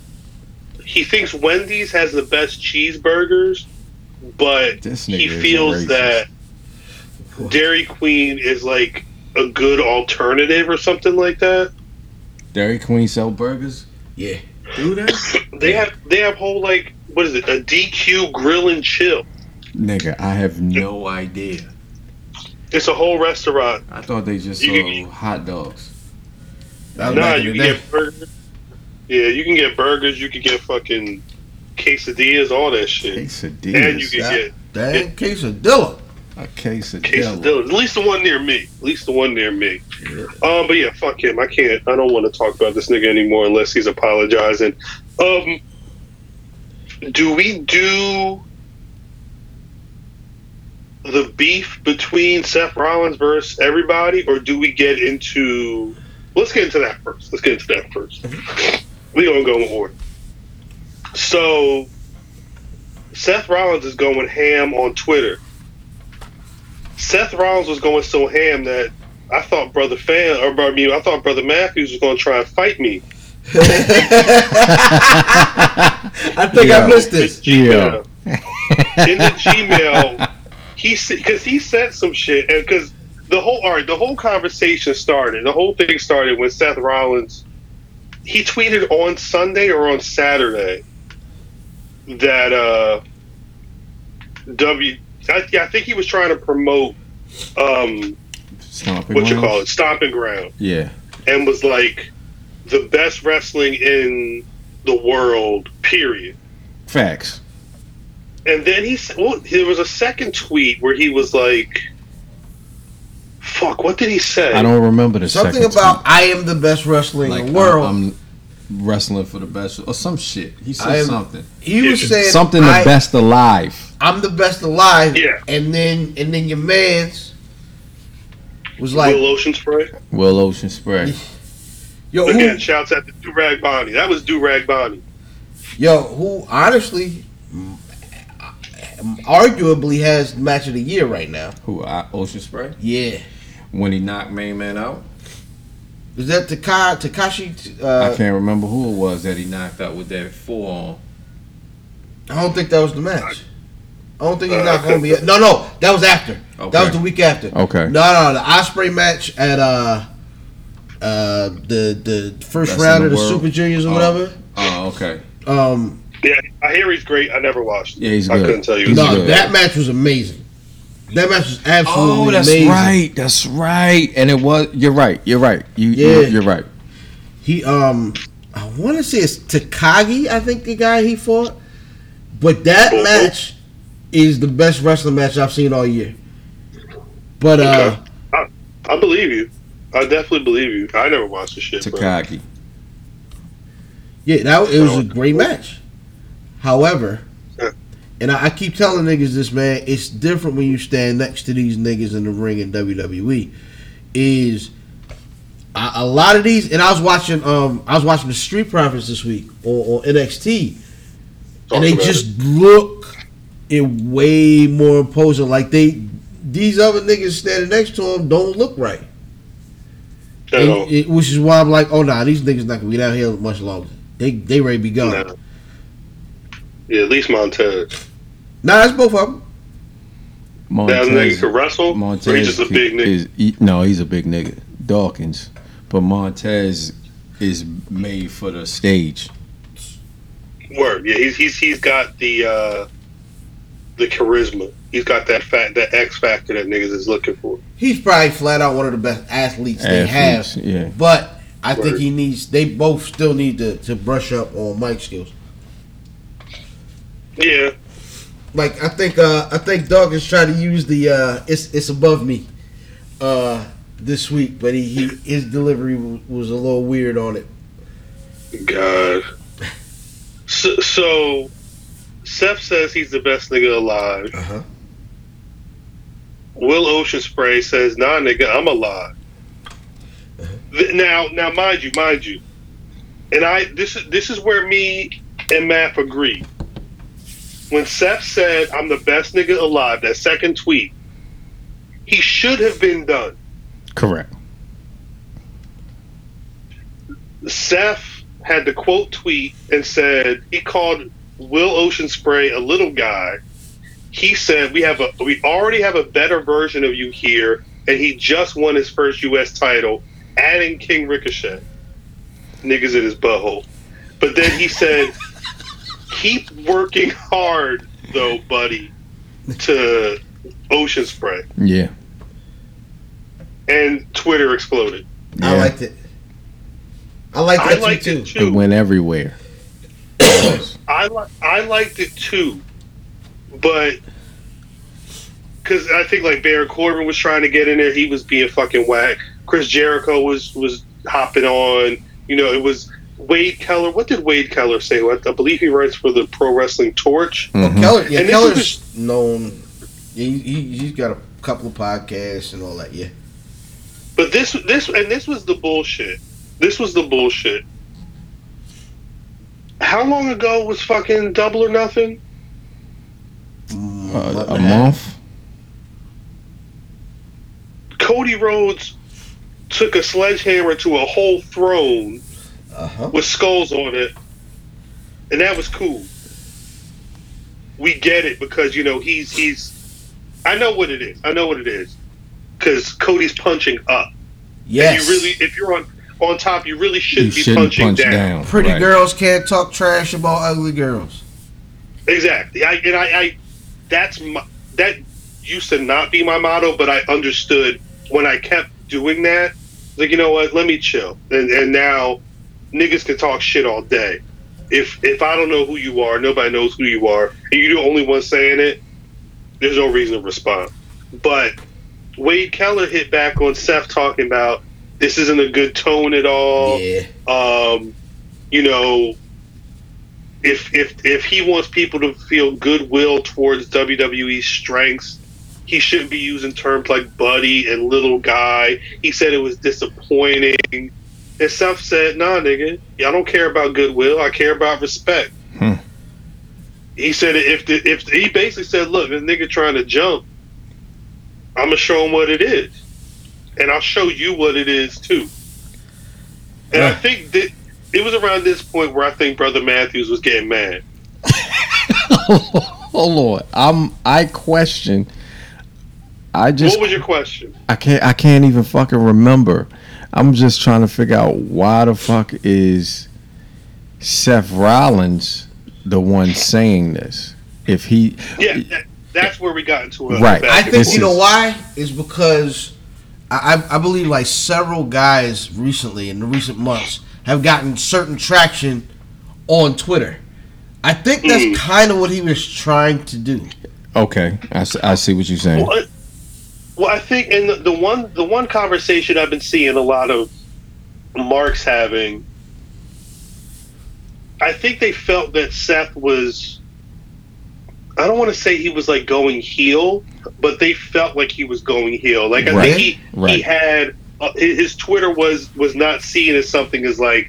He thinks Wendy's has the best cheeseburgers, but he feels racist. that Dairy Queen is like a good alternative or something like that. Dairy Queen sell burgers. Yeah. Do that? They have they have whole like what is it a DQ grill and chill. Nigga, I have no idea. It's a whole restaurant. I thought they just You- sold you- hot dogs. That Nah, you can day. get burgers. Yeah, you can get burgers. You can get fucking quesadillas, all that shit, Quesadillas. and you can that- get Damn quesadilla. a quesadilla. quesadillas. At least the one near me. At least the one near me. Um, but yeah, fuck him. I can't. I don't want to talk about this nigga anymore unless he's apologizing. Um, do we do the beef between Seth Rollins versus everybody, or do we get into? Let's get into that first. Let's get into that first. Mhm. We gonna go in order. So, Seth Rollins is going ham on Twitter. Seth Rollins was going so ham that I thought brother Fan or I mean, I thought brother Matthews was going to try and fight me. I think I missed this. Yeah. in the Gmail, he because he said some shit, and because the whole all right, the whole conversation started. The whole thing started when Seth Rollins he tweeted on Sunday or on Saturday that uh W. I, think he was trying to promote um Stomping what you call it, stomping ground, Yeah. and was like the best wrestling in the world. Period. Facts. And then he said, well, there was a second tweet where he was like, fuck, what did he say? I don't remember the Something second about tweet. I am the best wrestler like in the world. I'm, I'm wrestling for the best or some shit. He said I am- something. he was saying Something the I, best alive. I'm the best alive. Yeah. And then and then your man's was like, Will Ocean Spray. Will Ocean Spray. yo, Again, who, shouts out to Do Rag Bonnie. That was Do Rag Bonnie. yo, who honestly, arguably has match of the year right now. Who? Uh, Ocean Spray. Yeah. When he knocked Main Man out. Is that Taka, Takashi? I Uh, can't remember who it was that he knocked out with that forearm. I don't think that was the match. I don't think he's not going to be. No, no, that was after. That was the week after. Okay. No, no, the Ospreay match at uh uh the the first Best round in of the the world. Super Juniors or Oh. whatever. Oh, okay. Um, Yeah, I hear he's great. I never watched. Yeah, he's good. I couldn't tell you. He's no, good. that match was amazing. That match was absolutely Oh, that's amazing. right. That's right. And it was. You're right. You're right. You. Yeah. You're, you're right. He um, I want to say it's Takagi. I think the guy he fought, but that Mhm. match is the best wrestling match I've seen all year. But uh, Okay. I believe you. I definitely believe you. I never watched the shit. bro. Takagi. yeah, that it was a great match. However, and I, I keep telling niggas this, man, it's different when you stand next to these niggas in the ring in WWE. Is a, a lot of these, and I was watching, um, I was watching the Street Profits this week on, on NXT, Talk and they just look it way more imposing. Like they, these other niggas standing next to them don't look right. it. It- which is why I'm like, oh nah, these niggas not gonna be down here much longer. They they ready to be gone. Nah. Yeah, at least Montez. Nah, that's both of them. That nigga Montez. could wrestle. or Montez he's just a big nigga. is he- no, he's a big nigga. Dawkins, but Montez is made for the stage. Word. Yeah, he's he's he's got the uh the charisma. He's got that fat that X factor that niggas is looking for. He's probably flat out one of the best athletes they have. Yeah. But I think he needs. They both still need to, to brush up on mic skills. Yeah. Like I think uh I think Doug is trying to use the uh it's it's above me uh this week, but he, he his delivery was, was a little weird on it. God. So, so Seth says he's the best nigga alive. Uh-huh. Will Ocean Spray says, "Nah, nigga, I'm alive." Th- Now, now, mind you, mind you, and I this is this is where me and Matt agree. When Seth said, "I'm the best nigga alive," that second tweet, he should have been done. Correct. Seth had the quote tweet and said he called Will Ocean Spray a little guy. He said we have a we already have a better version of you here, and he just won his first U.S. title, adding King Ricochet. Niggas in his butthole. But then he said, "Keep working hard, though, buddy." To Ocean Spray, Yeah. and Twitter exploded. yeah. I liked it. I liked I liked tweet it too. too. It went everywhere. I li- I liked it too, but because I think like Baron Corbin was trying to get in there, he was being fucking whack. Chris Jericho was was hopping on. You know, it was Wade Keller. What did Wade Keller say? What I believe he writes for the Pro Wrestling Torch. Well, Mhm. Keller, yeah, And Keller's was known. He, he he's got a couple of podcasts and all that. Yeah, But this this and this was the bullshit. This was the bullshit. How long ago was fucking Double or Nothing? Uh, a month. Cody Rhodes took a sledgehammer to a whole throne uh huh. with skulls on it, and that was cool. We get it because you know he's he's. I know what it is. I know what it is because Cody's punching up. Yes. And you really, if you're on on top, you really shouldn't be shouldn't punching punch down. down. Pretty Right. girls can't talk trash about ugly girls. Exactly. I and I, I that's my that used to not be my motto, but I understood when I kept doing that. Like you know what? Let me chill. And and now niggas can talk shit all day. If if I don't know who you are, nobody knows who you are, and you're the only one saying it. There's no reason to respond. But Wade Keller hit back on Seth talking about this isn't a good tone at all Yeah. um, you know, if if if he wants people to feel goodwill towards WWE's strengths, he shouldn't be using terms like buddy and little guy. He said it was disappointing. And Seth said, "Nah, nigga, I don't care about goodwill. I care about respect." Hmm. He said if the, if he basically said, "Look, this nigga trying to jump, I'm gonna show him what it is, and I'll show you what it is too." And I think that it was around this point where I think Brother Matthews was getting mad. oh Lord, I'm. I question. I just what was your question? I can't I can't even fucking remember. I'm just trying to figure out why the fuck is Seth Rollins the one saying this? If he Yeah, that, that's where we got into it. Right. I think This you know is- why is because I, I I believe like several guys recently in the recent months have gotten certain traction on Twitter. I think that's Mm. kind of what he was trying to do. okay, I see what you're saying. Well, I- well, I think, and the, the one the one conversation I've been seeing a lot of marks having, I think they felt that Seth was. I don't want to say he was like going heel, but they felt like he was going heel. Like I Right, think he he had uh, his his Twitter was was not seen as something as like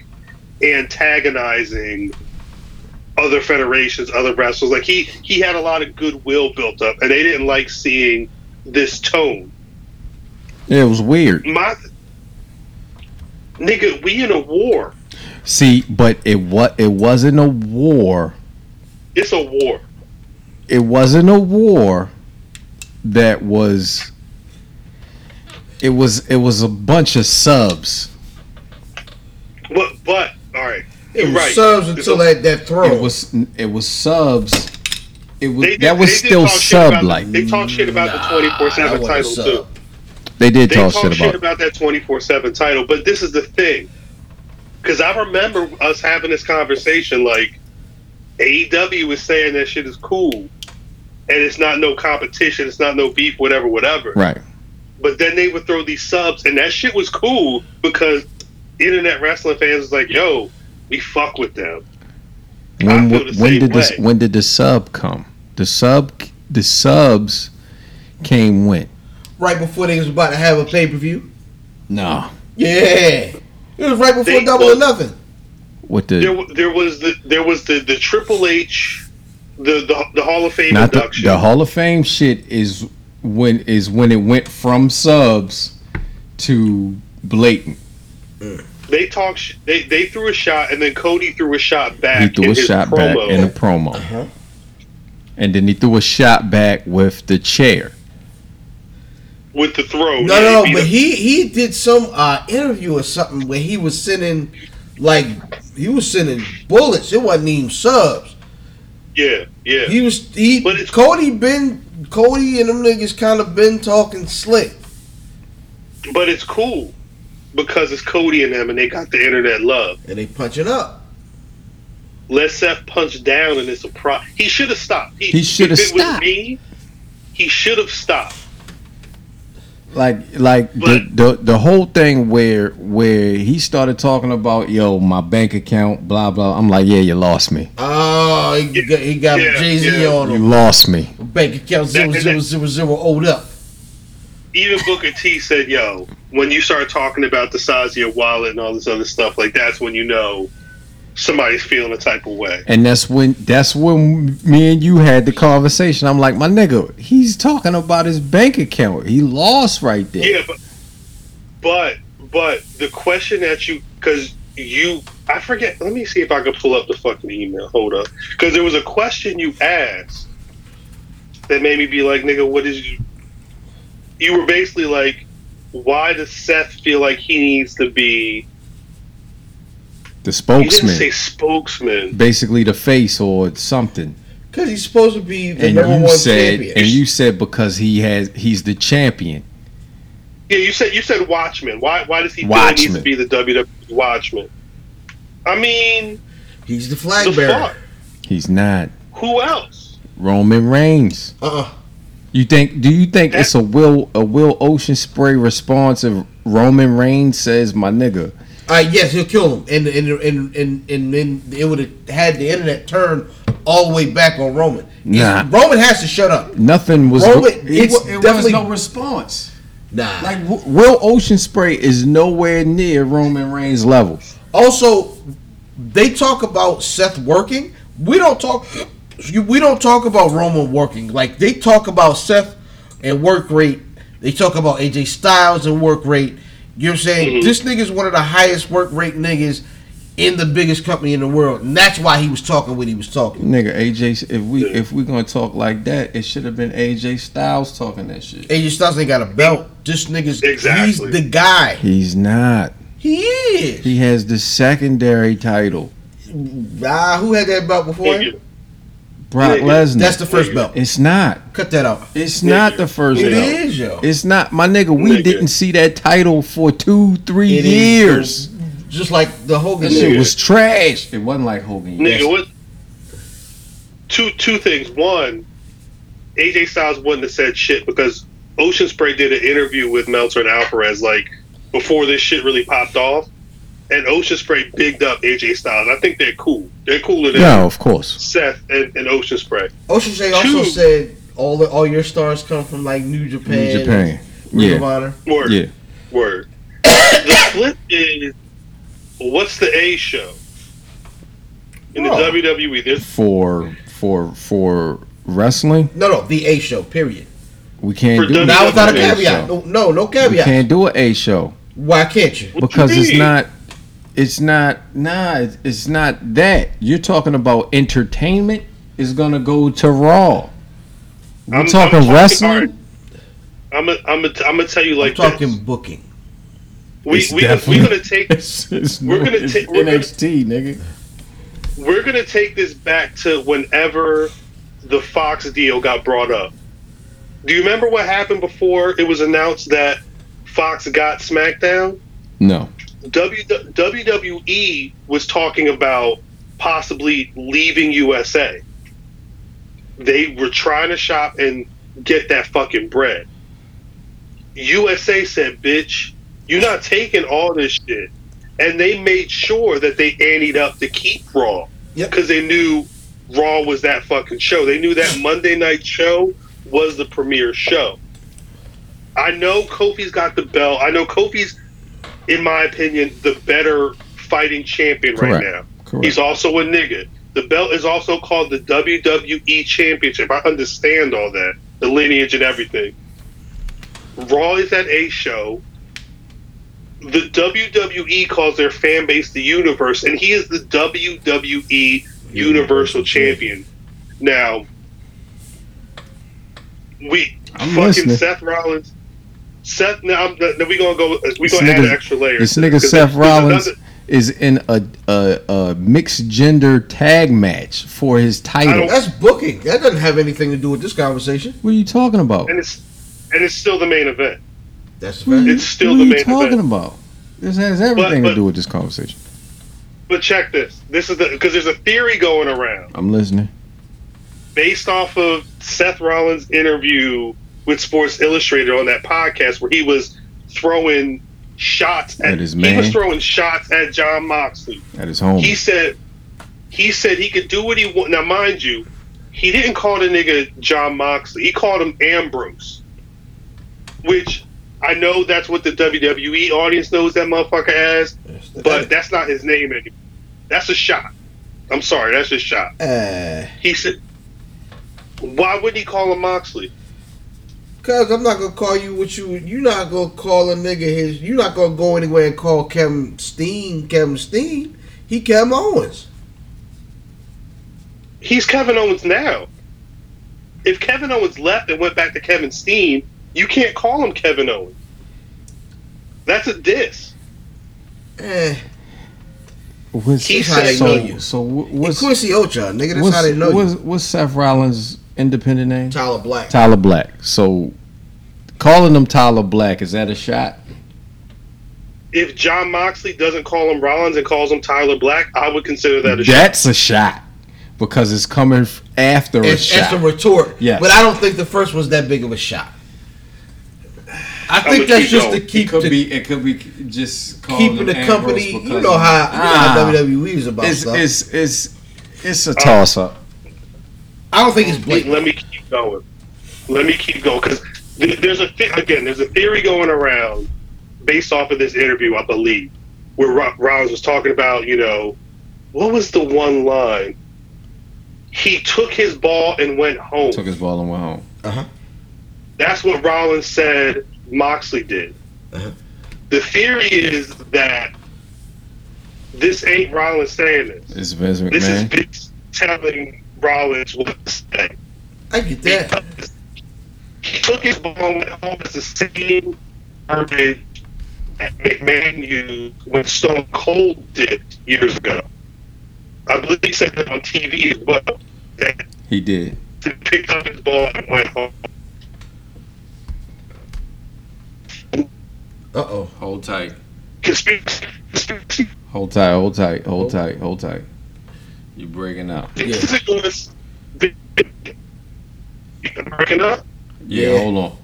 antagonizing other federations, other wrestlers. Like he he had a lot of goodwill built up, and they didn't like seeing this tone. Yeah, it was weird. My nigga, we in a war. See, but it what it wasn't a war. It's a war. It wasn't a war that was. It was it was a bunch of subs. But but all right, It was right. subs until a- that that throw. It was it was subs. It was did- that was still sub like. They talk shit about the twenty four seven title sub. too. They did They talk talk shit shit about. about that twenty four seven title, but this is the thing. Because I remember us having this conversation. Like AEW was saying that shit is cool, and it's not no competition. It's not no beef. Whatever, whatever. Right. But then they would throw these subs, and that shit was cool because internet wrestling fans was like, "Yo, we fuck with them." When I the when same did this when did the sub come? The sub the subs came when? right before they was about to have a pay per view. No. Yeah, it was right before They- Double or Nothing. With There, the w- there was the there was the the Triple H, the the, the Hall of Fame not the, induction. the Hall of Fame shit is when is when it went from subs to blatant. Mm. They talk. Sh- they they threw a shot, and then Cody threw a shot back. He threw in a his shot promo. back in a promo. Uh-huh. And then he threw a shot back with the chair. with the throw. No, Yeah, no, beat but him. he he did some uh, interview or something where he was sending like he was sending bullets. It wasn't even subs. yeah, yeah. He was he But it's- Cody been Cody and them niggas kind of been talking slick. but it's cool because it's Cody and them, and they got the internet love. and they punching up. Let Seth punch down, and it's a pro. He should have stopped. He should have if it was stopped. me, he should have stopped. like like the, the the whole thing where where he started talking about yo my bank account blah blah i'm like yeah you lost me Oh, he got, he got Yeah, Jay Z yeah. on you lost me Bank account zero That- zero that- zero zero owed up. Even Booker T said, "Yo, when you start talking about the size of your wallet and all this other stuff, like that's when you know somebody's feeling a type of way." and that's when that's when me and you had the conversation i'm like my nigga he's talking about his bank account he lost right there Yeah, but but but the question that you because you I forget. Let me see if I can pull up the fucking email. Hold up, because there was a question you asked that made me be like, "Nigga, what is you?" You were basically like, "Why does Seth feel like he needs to be?" the You spokesman didn't say spokesman. basically the face or something Cause he's supposed to be the and number you one said champion. and you said because he has he's the champion Yeah, you said you said Watchman. Why? Why does he feel he needs to be the WWE Watchman? I mean, he's the the flag bearer. fuck? he's not Who else? roman reigns Uh-uh. You think? Do you think it's a will a Will Ocean Spray response if Roman Reigns says, "My nigga"? Uh, yes, he'll kill him, and and and and and then it would have had the internet turn all the way back on Roman. Nah. Roman has to shut up. Nothing was. Roman- it, it's it was definitely- no response. Nah. Like W- Will Ocean Spray is nowhere near Roman Reigns level. Also, they talk about Seth working. We don't talk. We don't talk about Roman working. Like they talk about Seth and work rate. They talk about AJ Styles and work rate. You know what I'm saying? Mhm. This nigga's one of the highest work rate niggas in the biggest company in the world, and that's why he was talking what he was talking. Nigga, AJ. If we if we gonna talk like that, it should have been AJ Styles talking that shit. AJ Styles ain't got a belt. This nigga's Exactly. he's the guy. He's not. He is. He has the secondary title. Ah, who had that belt before him? Nigga, Brock Lesnar. That's the first belt. It's not. Cut that out. It's not the first It belt. is, yo. It's not, my nigga. We Nigga. didn't see that title for two, three It is. years. Just like the Hogan That shit shit. was trash. It wasn't like Hogan. Nigga, Yes. what? Two two things. One, AJ Styles wouldn't have said shit because Ocean Spray did an interview with Meltzer and Alvarez like before this shit really popped off, and Ocean Spray bigged up AJ Styles. I think they're cool. They're cooler than No, of course. Seth and, and Ocean Spray. Ocean Spray also Two. said all the all your stars come from like New Japan. New Japan. Ring of Yeah. Honor. Word. Yeah. Word. the flip is what's the A show in the Oh. WWE? There's For for for wrestling, No, no, the A show. Period. we can't For do WWE. Now without a A caveat. show. No, no, no We caveat. can't do an A show Why can't you? What you because it's not. It's not. Nah, it's- it's not that. You're talking about entertainment. Is gonna go to Raw. We're I'm- talking, I'm talking- wrestling. I'm gonna I'm gonna I'm gonna tell you I'm like talking this. booking. We It's we definitely- we're gonna take It's, it's, We're gonna it's ta- we're gonna- NXT, nigga. we're gonna take this back to whenever the Fox deal got brought up. Do you remember what happened before it was announced that Fox got SmackDown? No. W, WWE was talking about possibly leaving USA. They were trying to shop and get that fucking bread. USA said, "Bitch, you're not taking all this shit," and they made sure that they anteed up to keep Raw Yep. because they knew Raw was that fucking show. They knew that Monday night show was the premier show. I know Kofi's got the belt. I know Kofi's, in my opinion, the better fighting champion right now. Correct. He's also a nigga. The belt is also called the WWE Championship. I understand all that, the lineage and everything. Raw is at a show. The WWE calls their fan base the universe, and he is the WWE Universal Champion. Now, we I'm fucking listening. Seth Rollins. Seth, now, I'm, now we gonna go. Uh, we This gonna add an extra layer. This nigga Seth there's Rollins another- is in a, a a mixed gender tag match for his title. That's booking. That doesn't have anything to do with this conversation. What are you talking about? and it's and it's still the main event. That's What fact. you, It's still what the main event. What are you talking event. about? This has everything but- to do with this conversation. But check this. This is the because there's a theory going around I'm listening. based off of Seth Rollins' interview with Sports Illustrated on that podcast where he was throwing shots at, At his he was throwing shots at John Moxley. At his home. He said he said he could do what he want. Now, mind you, he didn't call the nigga John Moxley. He called him Ambrose, which I know that's what the WWE audience knows that motherfucker as, but that's not his name anymore. That's a shot. I'm sorry, that's a shot. Uh, He said, why wouldn't he call him Moxley? Cause I'm not gonna call you what you. You're not gonna call a nigga his. You're not gonna go anywhere and call Kevin Steen Kevin Steen. He Kevin Owens. He's Kevin Owens now. If Kevin Owens left and went back to Kevin Steen, you can't call him Kevin Owens. That's a diss. Eh, What's, He how they said- know so, you. so what's Quincy Ocha, nigga. That's what's, how they know what's, you. what's Seth Rollins' independent name? Tyler Black. Tyler Black. So calling him Tyler Black is that a shot? If John Moxley doesn't call him Rollins and calls him Tyler Black, I would consider that a shot. That's a shot because it's coming f- after a It's, shot. it's a retort. Yes. But I don't think the first was that big of a shot. I I'ma think that's just going. to keep it could the, be. It could be just keeping the Ambrose company. You know how, you know Ah. how WWE is about It's, stuff. it's it's it's a toss up. I don't think it's blatant. Let me keep going. Let me keep going because there's a th- again there's a theory going around based off of this interview, I believe, where Ro- Rollins was talking about you know what was the one line. He took his ball and went home. Took his ball and went home. Uh huh. That's what Rollins said Moxley did. Uh-huh. The theory is that this ain't Rollins saying this. It's Vince This is McMahon. Vince telling Rollins what to say. I get that. He took his ball and went home as the same garbage that McMahon used when Stone Cold did years ago. I believe he said that on TV as well. That He did. he picked up his ball and went home. Uh oh. Hold tight. Conspiracy. Conspiracy. Hold tight. Hold tight. Hold Hold- tight. Hold tight. You breaking up? This is breaking up. Yeah. Yeah. Hold on.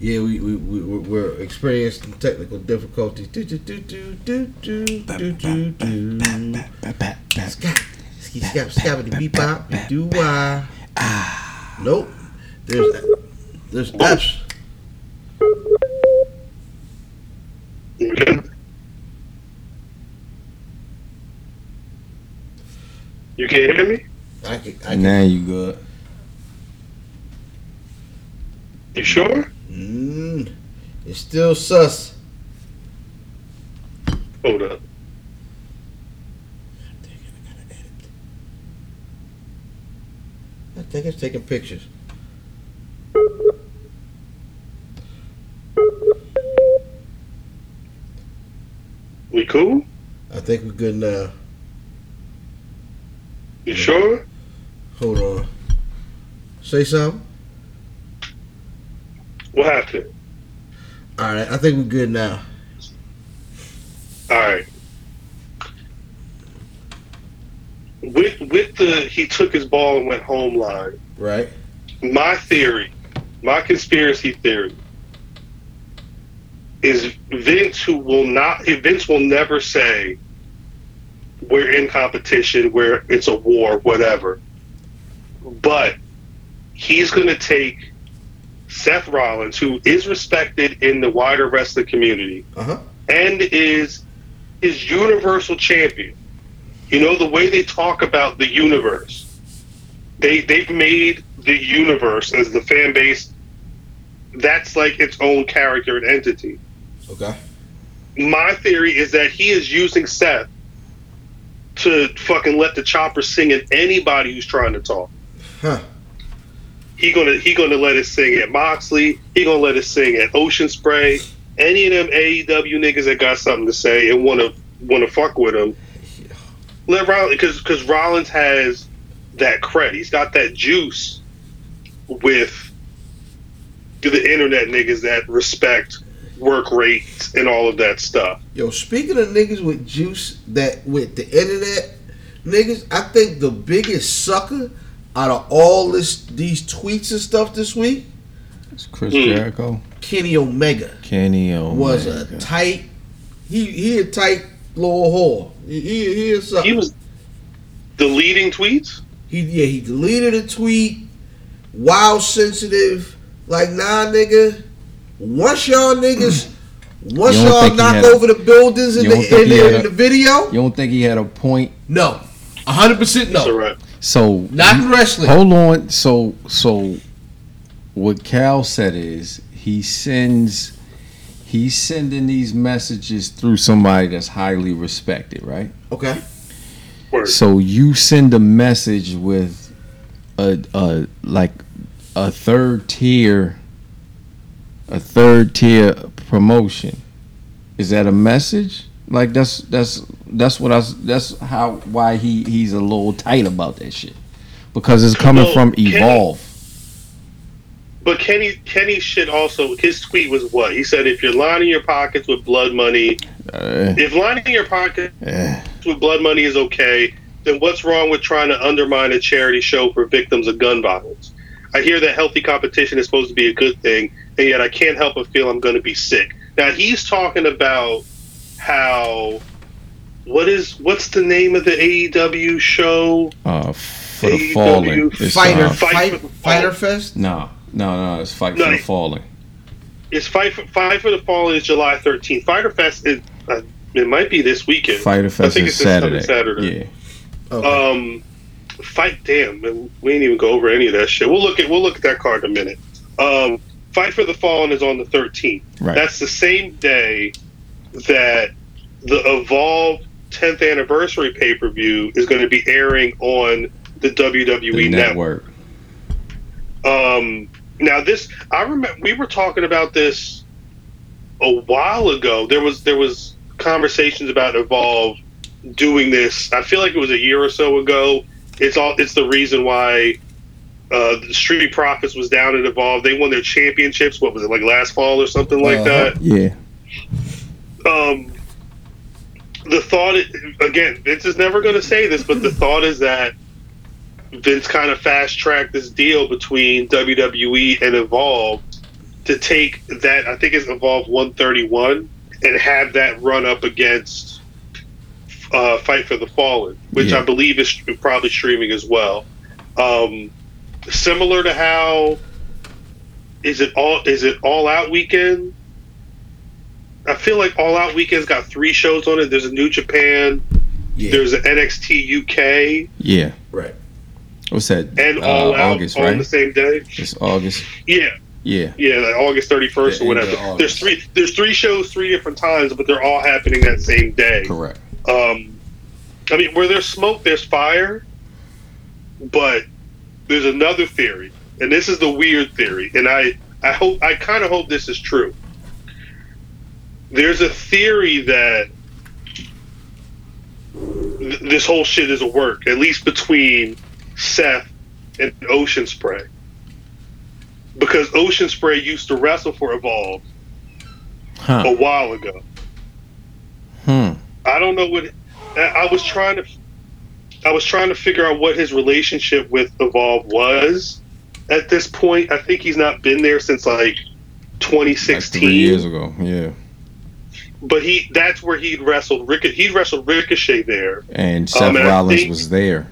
Yeah, we we we we're- we're experiencing technical difficulties. Do do do do do do do do do. Scott, ski scap scabbity beep bop do why. Nope. There's there's apps. You can hear me? I can I can. Now you good. You sure? Mm, it's still sus. Hold up. I think I gotta edit. I think it's taking pictures. We cool? I think we're good now. You sure? Hold on. Say something. What happened? All right, I think we're good now. All right. With with the he took his ball and went home line. Right. My theory, my conspiracy theory, is Vince who will not Vince will never say we're in competition, where it's a war, whatever. But he's going to take Seth Rollins, who is respected in the wider wrestling community, Uh huh. and is is universal champion. You know the way they talk about the universe. They they've made the universe as the fan base. That's like its own character and entity. Okay. My theory is that he is using Seth to fucking let the chopper sing at anybody who's trying to talk. Huh. He gonna he gonna let us sing at Moxley. He gonna let us sing at Ocean Spray. Any of them AEW niggas that got something to say and wanna wanna fuck with him. Let Rollins because because Rollins has that cred. He's got that juice with the internet niggas that respect work rates and all of that stuff. Yo, speaking of niggas with juice that with the internet niggas, I think the biggest sucker out of all this these tweets and stuff this week, It's Chris Hmm. Jericho. Kenny Omega Kenny Omega. was a tight. He he a tight little whore. He he, he is something. He was deleting tweets. He yeah, he deleted a tweet. Wild sensitive. Like nah nigga. Once y'all niggas once You don't y'all knock had a- over the buildings in the in the, had in a- the video, You don't think he had a point? no. hundred percent That's all no. right. So Not in wrestling. Hold on. So so what Cal said is he sends he's sending these messages through somebody that's highly respected, right? Okay. Word. So you send a message with a a like a third tier a third tier promotion. Is that a message? Like that's that's that's what I that's how why he he's a little tight about that shit. Because it's coming Well, from Kenny- Evolve. But Kenny Kenny shit also his tweet was what? He said if you're lining your pockets with blood money Uh, if lining your pockets eh. with blood money is okay, then what's wrong with trying to undermine a charity show for victims of gun violence? I hear that healthy competition is supposed to be a good thing, and yet I can't help but feel I'm going to be sick. Now he's talking about how what is what's the name of the AEW show? Uh, for the AEW fallen. It's, Fighter uh, Fight fight, fighter fest. no, no, no. It's fight No, for the he- fallen. It's Fight for, Fight for the Fallen is July 13th. Fyter Fest is uh, it might be this weekend. Fyter Fest I think is it's Saturday. Saturday. Yeah. Okay. Um, fight. Damn, we didn't even go over any of that shit. We'll look at we'll look at that card in a minute. Um, fight for the Fallen is on the 13th. Right. That's the same day that the Evolve 10th anniversary pay per view is going to be airing on the WWE The network. network. Um, now this, I remember we were talking about this a while ago. There was there was conversations about Evolve doing this. I feel like it was a year or so ago. It's all. It's the reason why uh, the Street Profits was down at Evolve. They won their championships. What was it like last fall or something like Uh-huh. that? Yeah. Um, the thought again, Vince is never going to say this, but the thought is that Vince kind of fast tracked this deal between WWE and Evolve to take that I think it's Evolve 131 and have that run up against uh, Fight for the Fallen, which Yeah. I believe is probably streaming as well. Um, similar to how is it all is it all out weekend I feel like All Out Weekend's got three shows on it. There's a New Japan, Yeah. there's an NXT UK, Yeah. right. What's that? and Uh, All Out August, on right? the same day. It's August. Yeah, Yeah. yeah, like August 31st The or whatever. There's three. There's three shows, three different times, but they're all happening that same day. Correct. Um, I mean, where there's smoke, there's fire. But there's another theory, and this is the weird theory, and I, I hope, I kind of hope this is true. There's a theory that th- this whole shit is a work, at least between Seth and Ocean Spray, because Ocean Spray used to wrestle for Evolve a while ago. Hmm. I don't know what I was trying to. I was trying to figure out what his relationship with Evolve was at this point. I think he's not been there since like Like 2016. three years ago. Yeah. But he that's where he'd wrestled Rick. He wrestled Ricochet there. And Seth Um, and Rollins was there.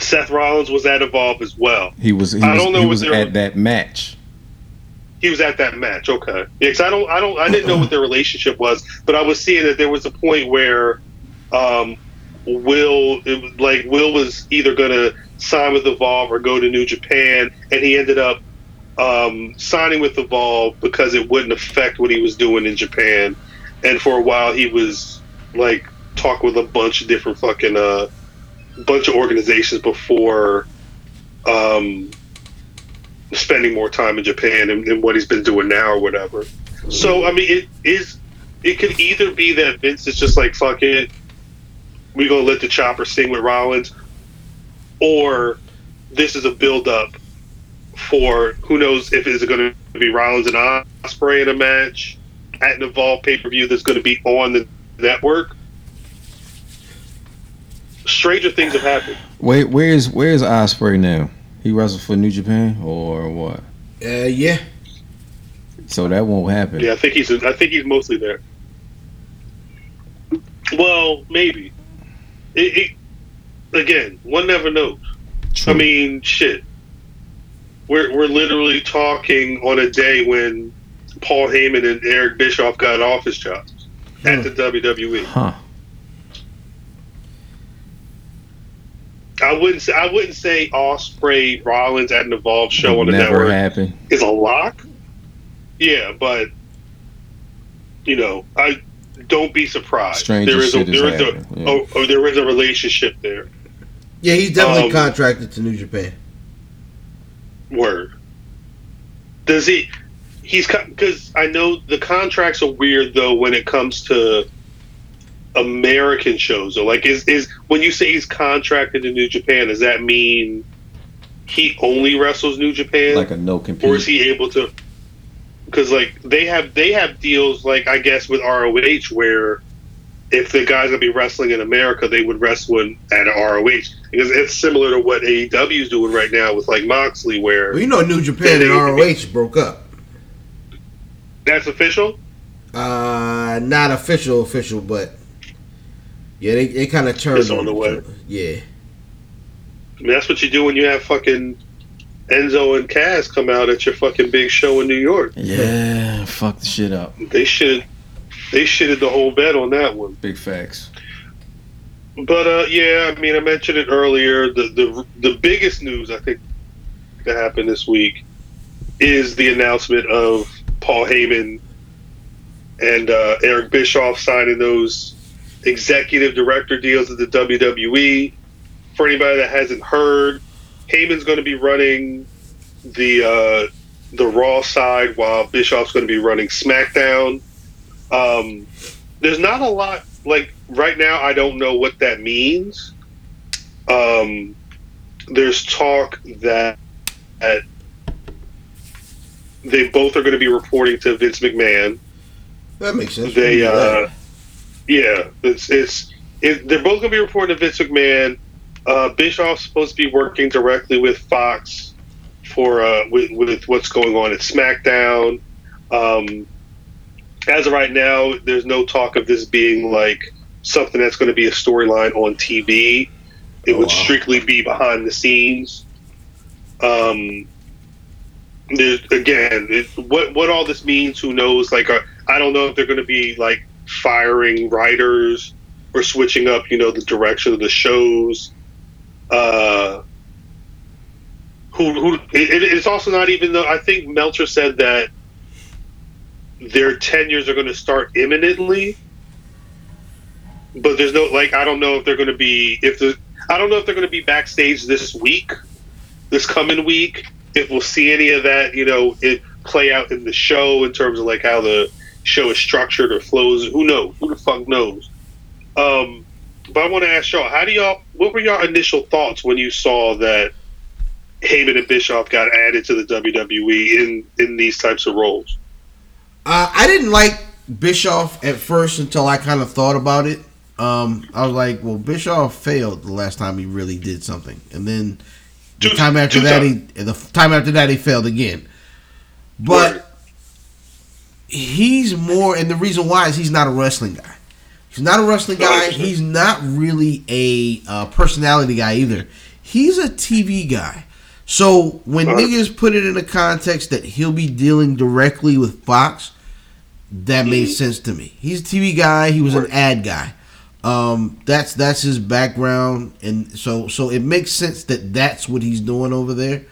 Seth Rollins was at Evolve as well. He was. He I don't know he what was at that match. He was at that match. Okay, yeah, 'cause I don't, I don't, I didn't know what their relationship was, but I was seeing that there was a point where um, Will, it was like Will was either going to sign with Evolve or go to New Japan, and he ended up um, signing with Evolve because it wouldn't affect what he was doing in Japan. And for a while, he was like talking with a bunch of different fucking uh, bunch of organizations before. Um, spending more time in Japan and, and what he's been doing now or whatever. So I mean, it is. It could either be that Vince is just like fuck it, we gonna let the chopper sing with Rollins, or this is a build up for who knows if it's going to be Rollins and Ospreay in a match at an Evolve pay per view that's going to be on the network. Stranger things have happened. Wait, where's where's Ospreay now? He wrestled for New Japan or what? Uh, yeah. So that won't happen. Yeah, I think he's. I think he's mostly there. Well, maybe. It, it, again, one never knows. True. I mean, shit. We're we're literally talking on a day when Paul Heyman and Eric Bischoff got office jobs at the. WWE. huh? I wouldn't say I wouldn't say Ospreay Rollins at an Evolve show on the Never network happened. is a lock. Yeah, but you know, I don't be surprised. Stranger there is a shit is there is a happening, yeah. oh, oh, there is a relationship there. Yeah, he's definitely Um, contracted to New Japan. Word. Does he? He's because I know the contracts are weird though when it comes to American shows. Or like, is is when you say he's contracted to New Japan, does that mean he only wrestles New Japan? Like a no compete. or is he able to because like they have they have deals like i guess with roh where if the guys gonna be wrestling in america they would wrestle in, at roh because it's similar to what aew is doing right now with like moxley where Well, you know, New Japan and ROH broke up. That's official Uh, not official, official, but yeah, they, they kind of turned. It's on the way. Yeah, I mean, that's what you do when you have fucking enzo and Cass come out at your fucking big show in new york yeah, fuck the shit up. they should they shitted the whole bed on that one Big facts. But uh, yeah, I mean, I mentioned it earlier. The the the biggest news I think that happened this week is the announcement of Paul Heyman and uh, Eric Bischoff signing those executive director deals at the WWE. For anybody that hasn't heard, Heyman's going to be running the uh, the Raw side while Bischoff's going to be running SmackDown. Um, there's not a lot like right now. I don't know what that means. Um, there's talk that, that they both are going to be reporting to Vince McMahon. That makes sense. They, Yeah. uh, yeah, it's it's it, they're both going to be reporting to Vince McMahon. Uh, Bischoff's supposed to be working directly with Fox for uh, with with what's going on at SmackDown. Um, as of right now, there's no talk of this being like something that's going to be a storyline on TV. It Oh, would wow. strictly be behind the scenes. Um, again, it, what what all this means, who knows? Like, uh, I don't know if they're going to be like firing writers or switching up, you know, the direction of the shows. Uh, who who? It, it's also not even though I think Meltzer said that their tenures are going to start imminently. But there's no like I don't know if they're going to be if the I don't know if they're going to be backstage this week, this coming week. If we'll see any of that, you know, it play out in the show in terms of like how the show is structured or flows. Who knows? Who the fuck knows? Um, but I want to ask y'all, how do y'all? What were your initial thoughts when you saw that Heyman and Bischoff got added to the WWE in in these types of roles? Uh, I didn't like Bischoff at first until I kind of thought about it. Um, I was like, well, Bischoff failed the last time he really did something, and then the Two- time after that, times. he the time after that he failed again. But he's more, and the reason why is he's not a wrestling guy. He's not a wrestling No, guy. He's not really a uh, personality guy either. He's a TV guy. So when Uh-huh. niggas put it in the context that he'll be dealing directly with Fox, that made sense to me. He's a TV guy. He was an ad guy. Um, that's that's his background, and so so it makes sense that that's what he's doing over there.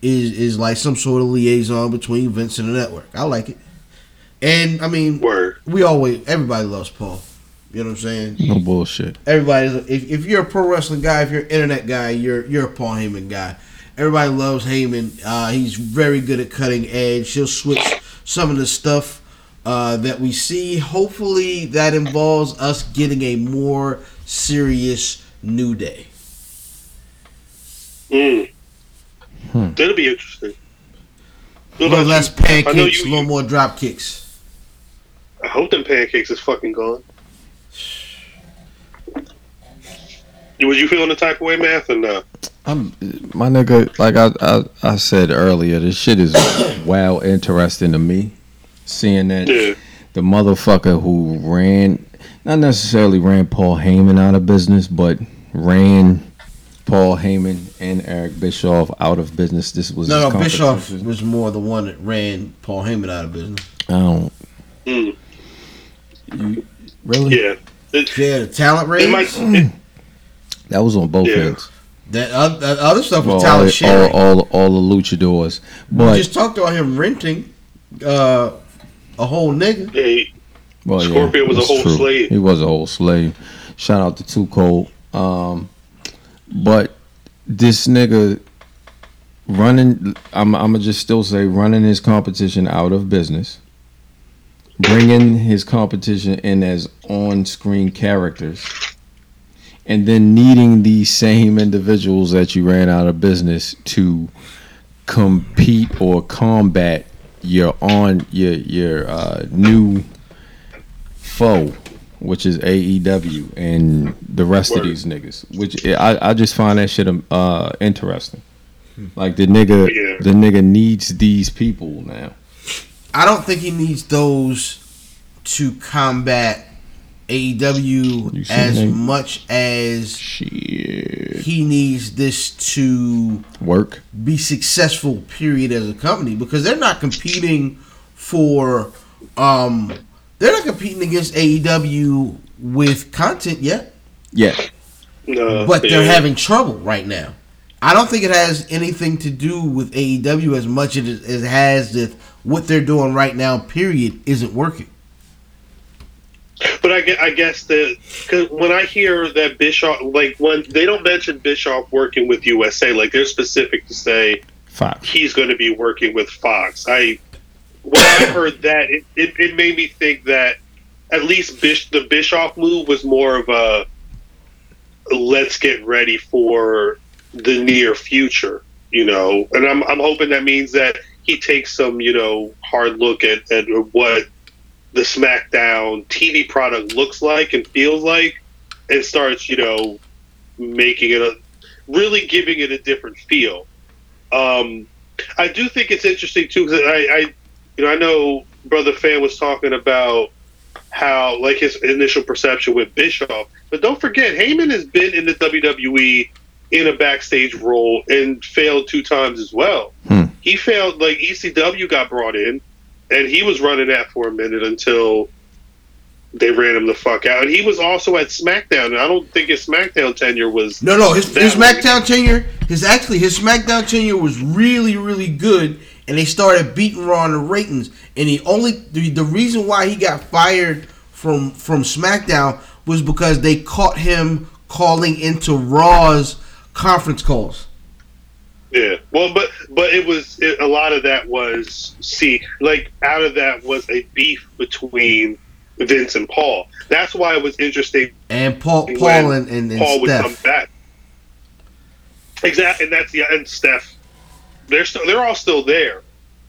Is is like some sort of liaison between Vince and the network. I like it, and I mean, Word. we always everybody loves Paul. You know what I'm saying? No bullshit. Everybody, if, if you're a pro wrestling guy, if you're an internet guy, you're you're a Paul Heyman guy. Everybody loves Heyman. Uh, he's very good at cutting edge. He'll switch some of the stuff uh, that we see. Hopefully, that involves us getting a more serious New Day. Mm. Hmm. That'll be interesting. A What little less you? Pancakes, you- a little more drop kicks. I hope them pancakes is fucking gone. Was you feeling the type of way, math, or no? I'm my nigga. Like I, I, I said earlier, this shit is wow interesting to me. Seeing that Yeah. the motherfucker who ran, not necessarily ran Paul Heyman out of business, but ran Paul Heyman and Eric Bischoff out of business. This was No, no, Bischoff was more the one that ran Paul Heyman out of business. I don't Mm. really. Yeah. It, Yeah, the talent it raise. might. It, That was on both Yeah. ends. that, other, that other stuff was Well, talent all, sharing. all, all the luchadors, we just talked about him renting uh, a whole nigga. hey, Well, Scorpio was a whole true. slave. He was a whole slave. Shout out to Too Cold. Um, but this nigga running, I'm, I'm gonna just still say running his competition out of business, bringing his competition in as on-screen characters, and then needing these same individuals that you ran out of business to compete or combat your on your your uh, new foe, which is AEW and the rest Word. of these niggas. Which I, I just find that shit uh, interesting. Like the nigga, Yeah. the nigga needs these people now. I don't think he needs those to combat You AEW as that? much as Shit, he needs this to work. be successful. Period as a company because they're not competing for. Um, they're not competing against AEW with content yet. Yeah, no. but they're yeah. having trouble right now. I don't think it has anything to do with AEW as much as it as it has with what they're doing right now. Period isn't working. But I guess, I guess the cause when I hear that Bischoff, like when they don't mention Bischoff working with USA, like they're specific to say Fox. he's going to be working with Fox. I when I heard that, it, it, it made me think that at least Bish, the Bischoff move was more of a let's get ready for the near future, you know. And I'm I'm hoping that means that he takes some, you know, hard look at, at what the SmackDown TV product looks like and feels like, and starts, you know, making it a really giving it a different feel. Um, I do think it's interesting too because I, I, you know, I know brother fan was talking about how like his initial perception with Bischoff, but don't forget Heyman has been in the WWE in a backstage role and failed two times as well. Hmm. He failed like ECW got brought in, and he was running that for a minute until they ran him the fuck out. And he was also at SmackDown, and I don't think his SmackDown tenure was No, no, his, his. SmackDown tenure, his actually his SmackDown tenure was really, really good, and they started beating Raw in the ratings. And the only the, the reason why he got fired from from SmackDown was because they caught him calling into Raw's conference calls. Yeah, well, but but it was it, a lot of that was see like out of that was a beef between Vince and Paul. That's why it was interesting. And Paul, Paul, and, and, and Paul would come back. Exactly, and that's yeah, and Steph. They're still they're all still there.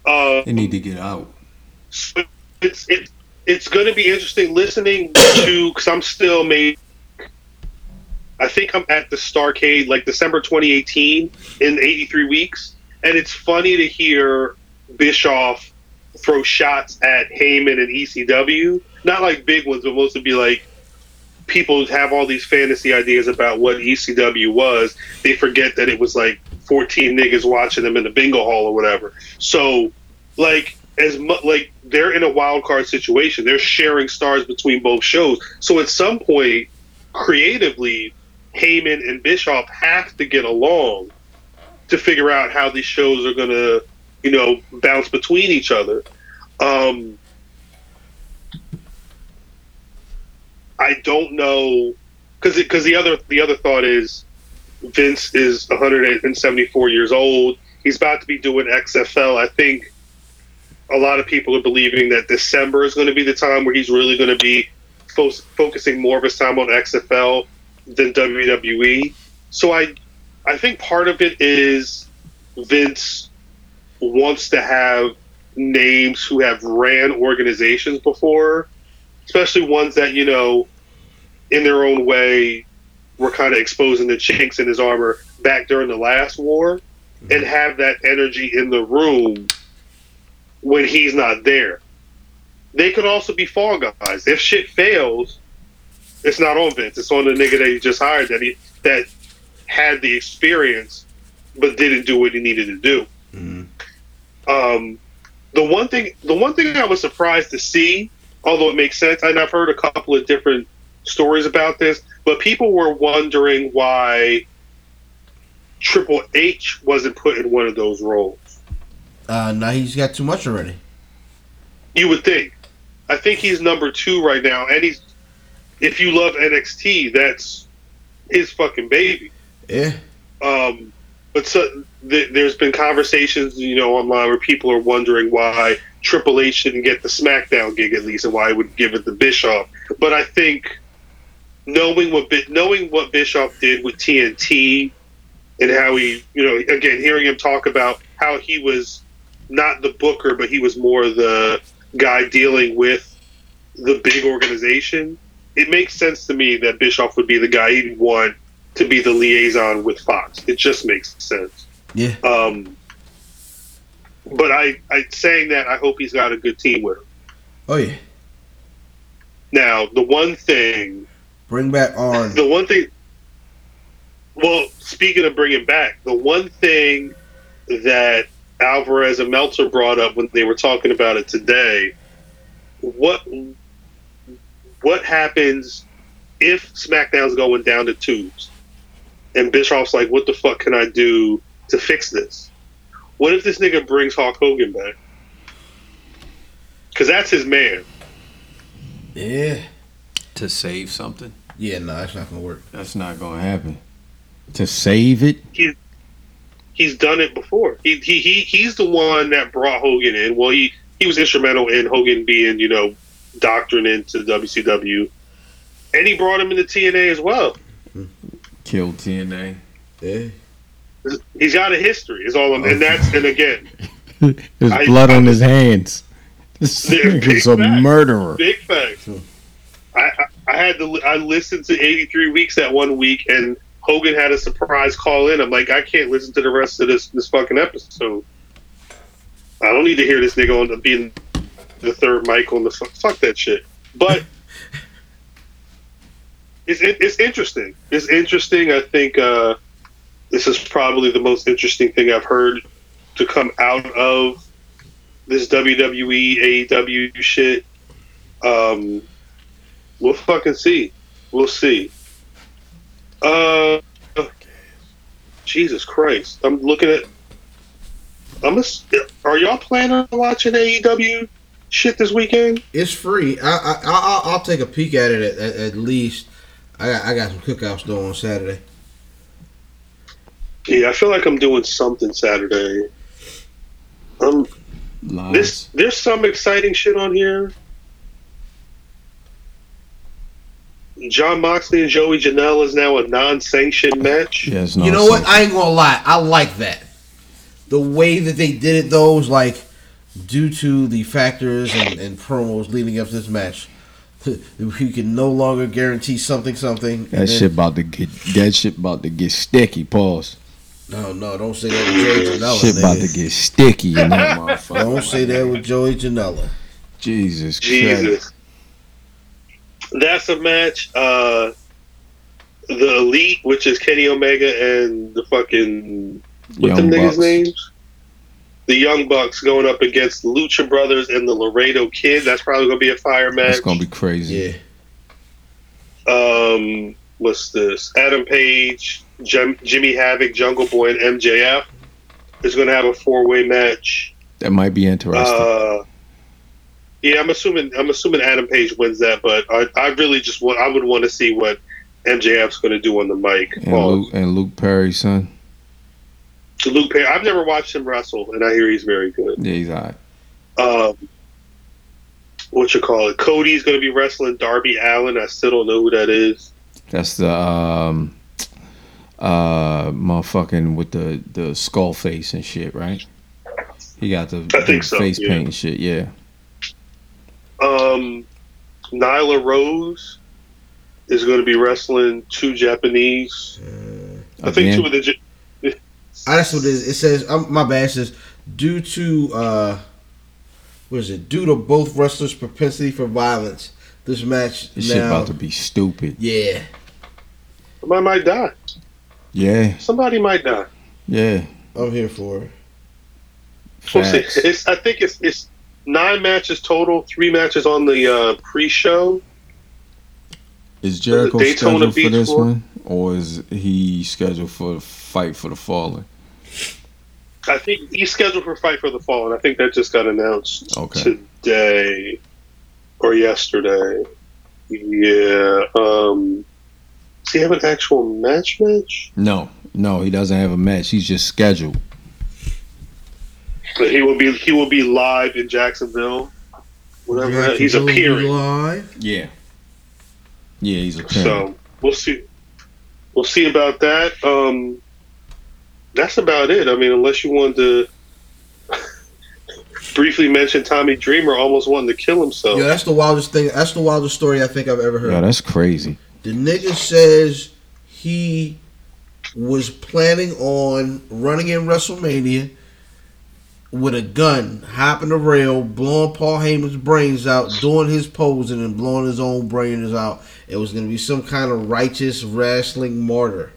Uh, They need to get out. so it's it, it's going to be interesting listening to because I'm still made. I think I'm at the Starcade like December 2018 in 83 weeks, and it's funny to hear Bischoff throw shots at Heyman and ECW. Not like big ones, but mostly be like people have all these fantasy ideas about what ECW was. They forget that it was like 14 niggas watching them in the bingo hall or whatever. So, like as much like they're in a wild card situation. They're sharing stars between both shows. So at some point, creatively, Heyman and Bischoff have to get along to figure out how these shows are going to, you know, bounce between each other. Um, I don't know because because the other the other thought is Vince is 174 years old. He's about to be doing XFL. I think a lot of people are believing that December is going to be the time where he's really going to be fo- focusing more of his time on XFL than WWE. So I, I think part of it is Vince wants to have names who have ran organizations before, especially ones that you know, in their own way, were kind of exposing the chinks in his armor back during the last war, mm-hmm. and have that energy in the room when he's not there. They could also be fall guys. If shit fails, it's not on Vince. It's on the nigga that he just hired that he that had the experience but didn't do what he needed to do. Um, the one thing, the one thing I was surprised to see, although it makes sense, and I've heard a couple of different stories about this, but people were wondering why Triple H wasn't put in one of those roles. Uh, now he's got too much already. You would think. I think he's number two right now, and he's. If you love NXT, that's his fucking baby. Yeah. Um, but so th- there's been conversations, you know, online where people are wondering why Triple H didn't get the SmackDown gig at least, and why he would give it to Bischoff. But I think knowing what knowing what Bischoff did with TNT and how he, you know, again hearing him talk about how he was not the booker, but he was more the guy dealing with the big organization. It makes sense to me that Bischoff would be the guy he'd want to be the liaison with Fox. It just makes sense. Yeah. Um, but I, I saying that, I hope he's got a good team with him. Oh yeah. Now, the one thing, Bring back Arn. the one thing. Well, speaking of bringing back, the one thing that Alvarez and Meltzer brought up when they were talking about it today, what what happens if SmackDown's going down to tubes? and Bischoff's like, "What the fuck can I do to fix this?" What if this nigga brings Hulk Hogan back? Because that's his man. Yeah. To save something? Yeah, no, that's not gonna work. That's not gonna happen. To save it? He's, He's done it before. He, he he he's the one that brought Hogan in. Well, he he was instrumental in Hogan being you know doctrine into the WCW, and he brought him into TNA as well. Killed TNA. Yeah. He's got a history. Is all I'm, and that's and again, There's I- blood I on was- his hands. This Big nigga's a facts. murderer. big facts. I, I I had to I listened to 83 weeks that one week, and Hogan had a surprise call in. I'm like, I can't listen to the rest of this this fucking episode. I don't need to hear this nigga on the being the third Michael on the fuck, fuck that shit. But it's it, it's interesting. It's interesting. I think uh, this is probably the most interesting thing I've heard to come out of this WWE AEW shit. Um, we'll fucking see. We'll see. Uh, Jesus Christ! I'm looking at. I'm. A, are y'all planning on watching AEW shit this weekend? It's free. I, I, I I'll take a peek at it at, at, at least. I got I got some cookouts though on Saturday. Yeah, I feel like I'm doing something Saturday. Um, Lies. this there's some exciting shit on here. Jon Moxley and Joey Janela is now a non-sanctioned match. Yes, no you know what? I ain't gonna lie. I like that. The way that they did it though was like due to the factors and, and promos leading up to this match. We can no longer guarantee something something. That then- shit about to get that shit about to get sticky. Pause. No, no, don't say that with Joey Janela. shit about to get sticky in that motherfucker. Don't say that with Joey Janela. Jesus, Christ. Jesus. That's a match. Uh, the Elite, which is Kenny Omega and the fucking what Young them niggas' names? The Young Bucks going up against the Lucha Brothers and the Laredo Kid. That's probably gonna be a fire match. That's gonna be crazy. Yeah. um, what's this? Adam Page, Jim, Jimmy Havoc, Jungle Boy, and MJF is going to have a four way match. That might be interesting. Uh, yeah, I'm assuming I'm assuming Adam Page wins that, but I, I really just want I would want to see what MJF's going to do on the mic. and Luke and Luke Perry, son. Luke Perry, I've never watched him wrestle, and I hear he's very good. Yeah, he's alright. Um, what you call it? Cody's going to be wrestling Darby Allin. I still don't know who that is. That's the um uh motherfucking with the the skull face and shit, right? He got the, I think the so, face yeah. paint and shit, yeah. Um, Nyla Rose is going to be wrestling two Japanese. I think two of the. Ja- that's what it is. It says, um, my bad, it says, due to, uh, what is it? Due to both wrestlers' propensity for violence, this match This now. shit about to be stupid. yeah. Somebody might die. Yeah, Somebody might die. yeah. I'm here for it. We'll see. Facts. It's, I think it's it's nine matches total. Three matches on the uh, pre-show. Is Jericho Daytona scheduled for Beach this War? one? Or is he scheduled for the fight for the fallen? I think he's scheduled for Fight for the Fall, and I think that just got announced Okay. today or yesterday. Yeah. Um, does he have an actual match? Match? No, no, he doesn't have a match. He's just scheduled. But he will be he will be live in Jacksonville. Whatever that- he's appearing. Live. Yeah. Yeah, he's appearing. So we'll see. We'll see about that. Um, that's about it. I mean, unless you wanted to briefly mention Tommy Dreamer almost wanting to kill himself. Yeah, that's the wildest thing. That's the wildest story I think I've ever heard. Yo, that's crazy. The nigga says he was planning on running in WrestleMania with a gun, hopping the rail, blowing Paul Heyman's brains out, doing his posing and blowing his own brains out. It was going to be some kind of righteous wrestling martyr.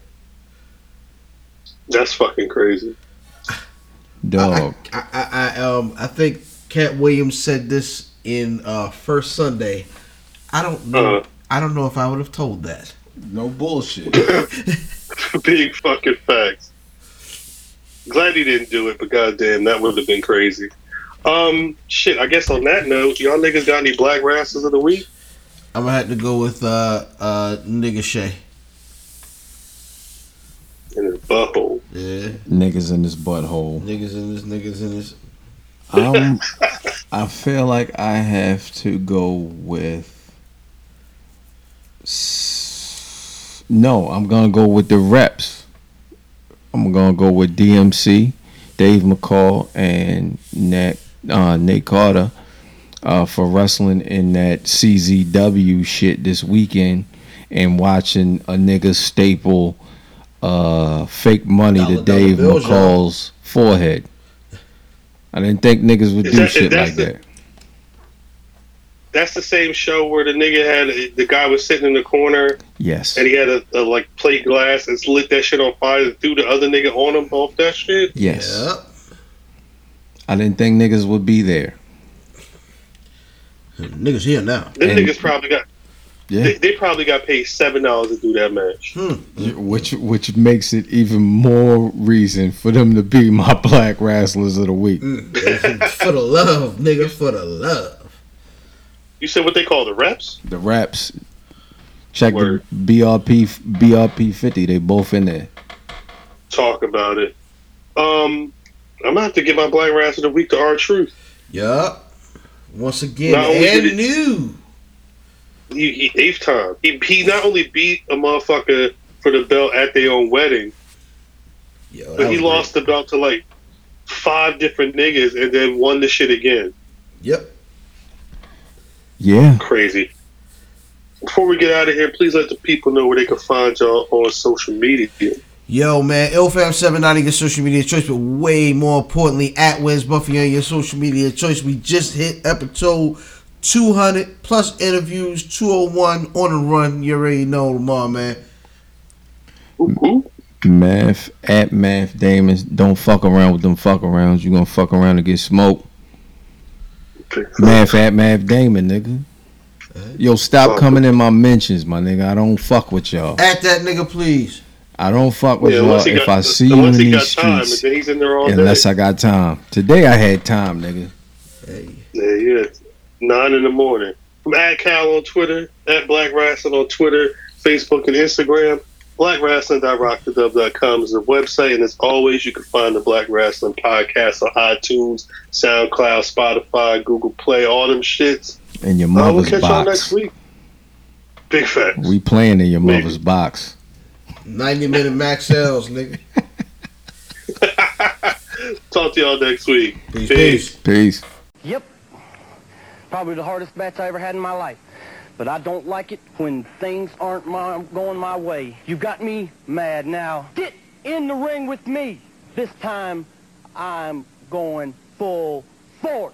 That's fucking crazy. Dog. I, I, I um I think Katt Williams said this in uh First Sunday. I don't know. Uh-huh. I don't know if I would have told that. no bullshit. Big fucking facts. Glad he didn't do it, but goddamn, that would have been crazy. Um, shit. I guess on that note, y'all niggas got any black rasses of the week? I'm gonna have to go with uh uh nigga Shay. In his butthole. Yeah, Niggas in this butthole. niggas in this, niggas in this. Um, I feel like I have to go with. No, I'm gonna go with the reps. I'm gonna go with DMC, Dave McCall, and Nat, uh, Nate Carter uh, for wrestling in that CZW shit this weekend and watching a nigga staple uh, fake money Dollar, to dollar Dave bills, y'all. McCall's forehead. I didn't think niggas would Is do that- is shit like the- that. That's the same show where the nigga had the guy was sitting in the corner Yes. and he had a, a like plate glass and lit that shit on fire and threw the other nigga on him off that shit. Yes. Yep. I didn't think niggas would be there. Niggas here now. Them And- niggas probably got Yeah. they, they probably got paid seven dollars to do that match. Which which makes it even more reason for them to be my black wrestlers of the week. for the love, nigga, for the love. You said what they call the reps? The raps. Check Word. the BRP BRP fifty. They both in there. Talk about it. Um, I'm gonna have to give my black wrestler of the week to R Truth. Yup. Once again, Not and did it- new. He, he eighth time. He, he not only beat a motherfucker for the belt at their own wedding, Yo, but he was lost the belt to like five different niggas and then won the shit again. Yep. Yeah. Crazy. Before we get out of here, please let the people know where they can find y'all on social media. Yo, man, IlFam790 your social media choice, but way more importantly, at Wes Buffy on your social media choice. We just hit episode 200 plus interviews, 201 on the run. You already know tomorrow, man. Ooh, ooh. Math at Math Damon. Don't fuck around with them fuck arounds. You gonna fuck around and get smoked. Math at Math Damon, nigga. Yo, stop coming in my mentions, my nigga. I don't fuck with y'all. At that nigga, please. I don't fuck with Yeah, y'all if got, I see you in these got time, streets. in there all Unless day. I got time. Today I had time, nigga. Hey. Yeah, yeah. Nine in the morning. I'm at Cal on Twitter, at Black Wrestling on Twitter, Facebook, and Instagram. BlackWrestling.rockthedub.com is the website, and as always, you can find the Black Wrestling Podcast on iTunes, SoundCloud, Spotify, Google Play, all them shits. In your Uh, we'll mother's catch y'all next box. week. Big facts. We playing in your Maybe. mother's box. 90 minute max sales, nigga. Talk to y'all next week. Peace, peace. Peace. Yep. Probably the hardest match I ever had in my life. But I don't like it when things aren't my, going my way. You got me mad now. Get in the ring with me. This time, I'm going full force.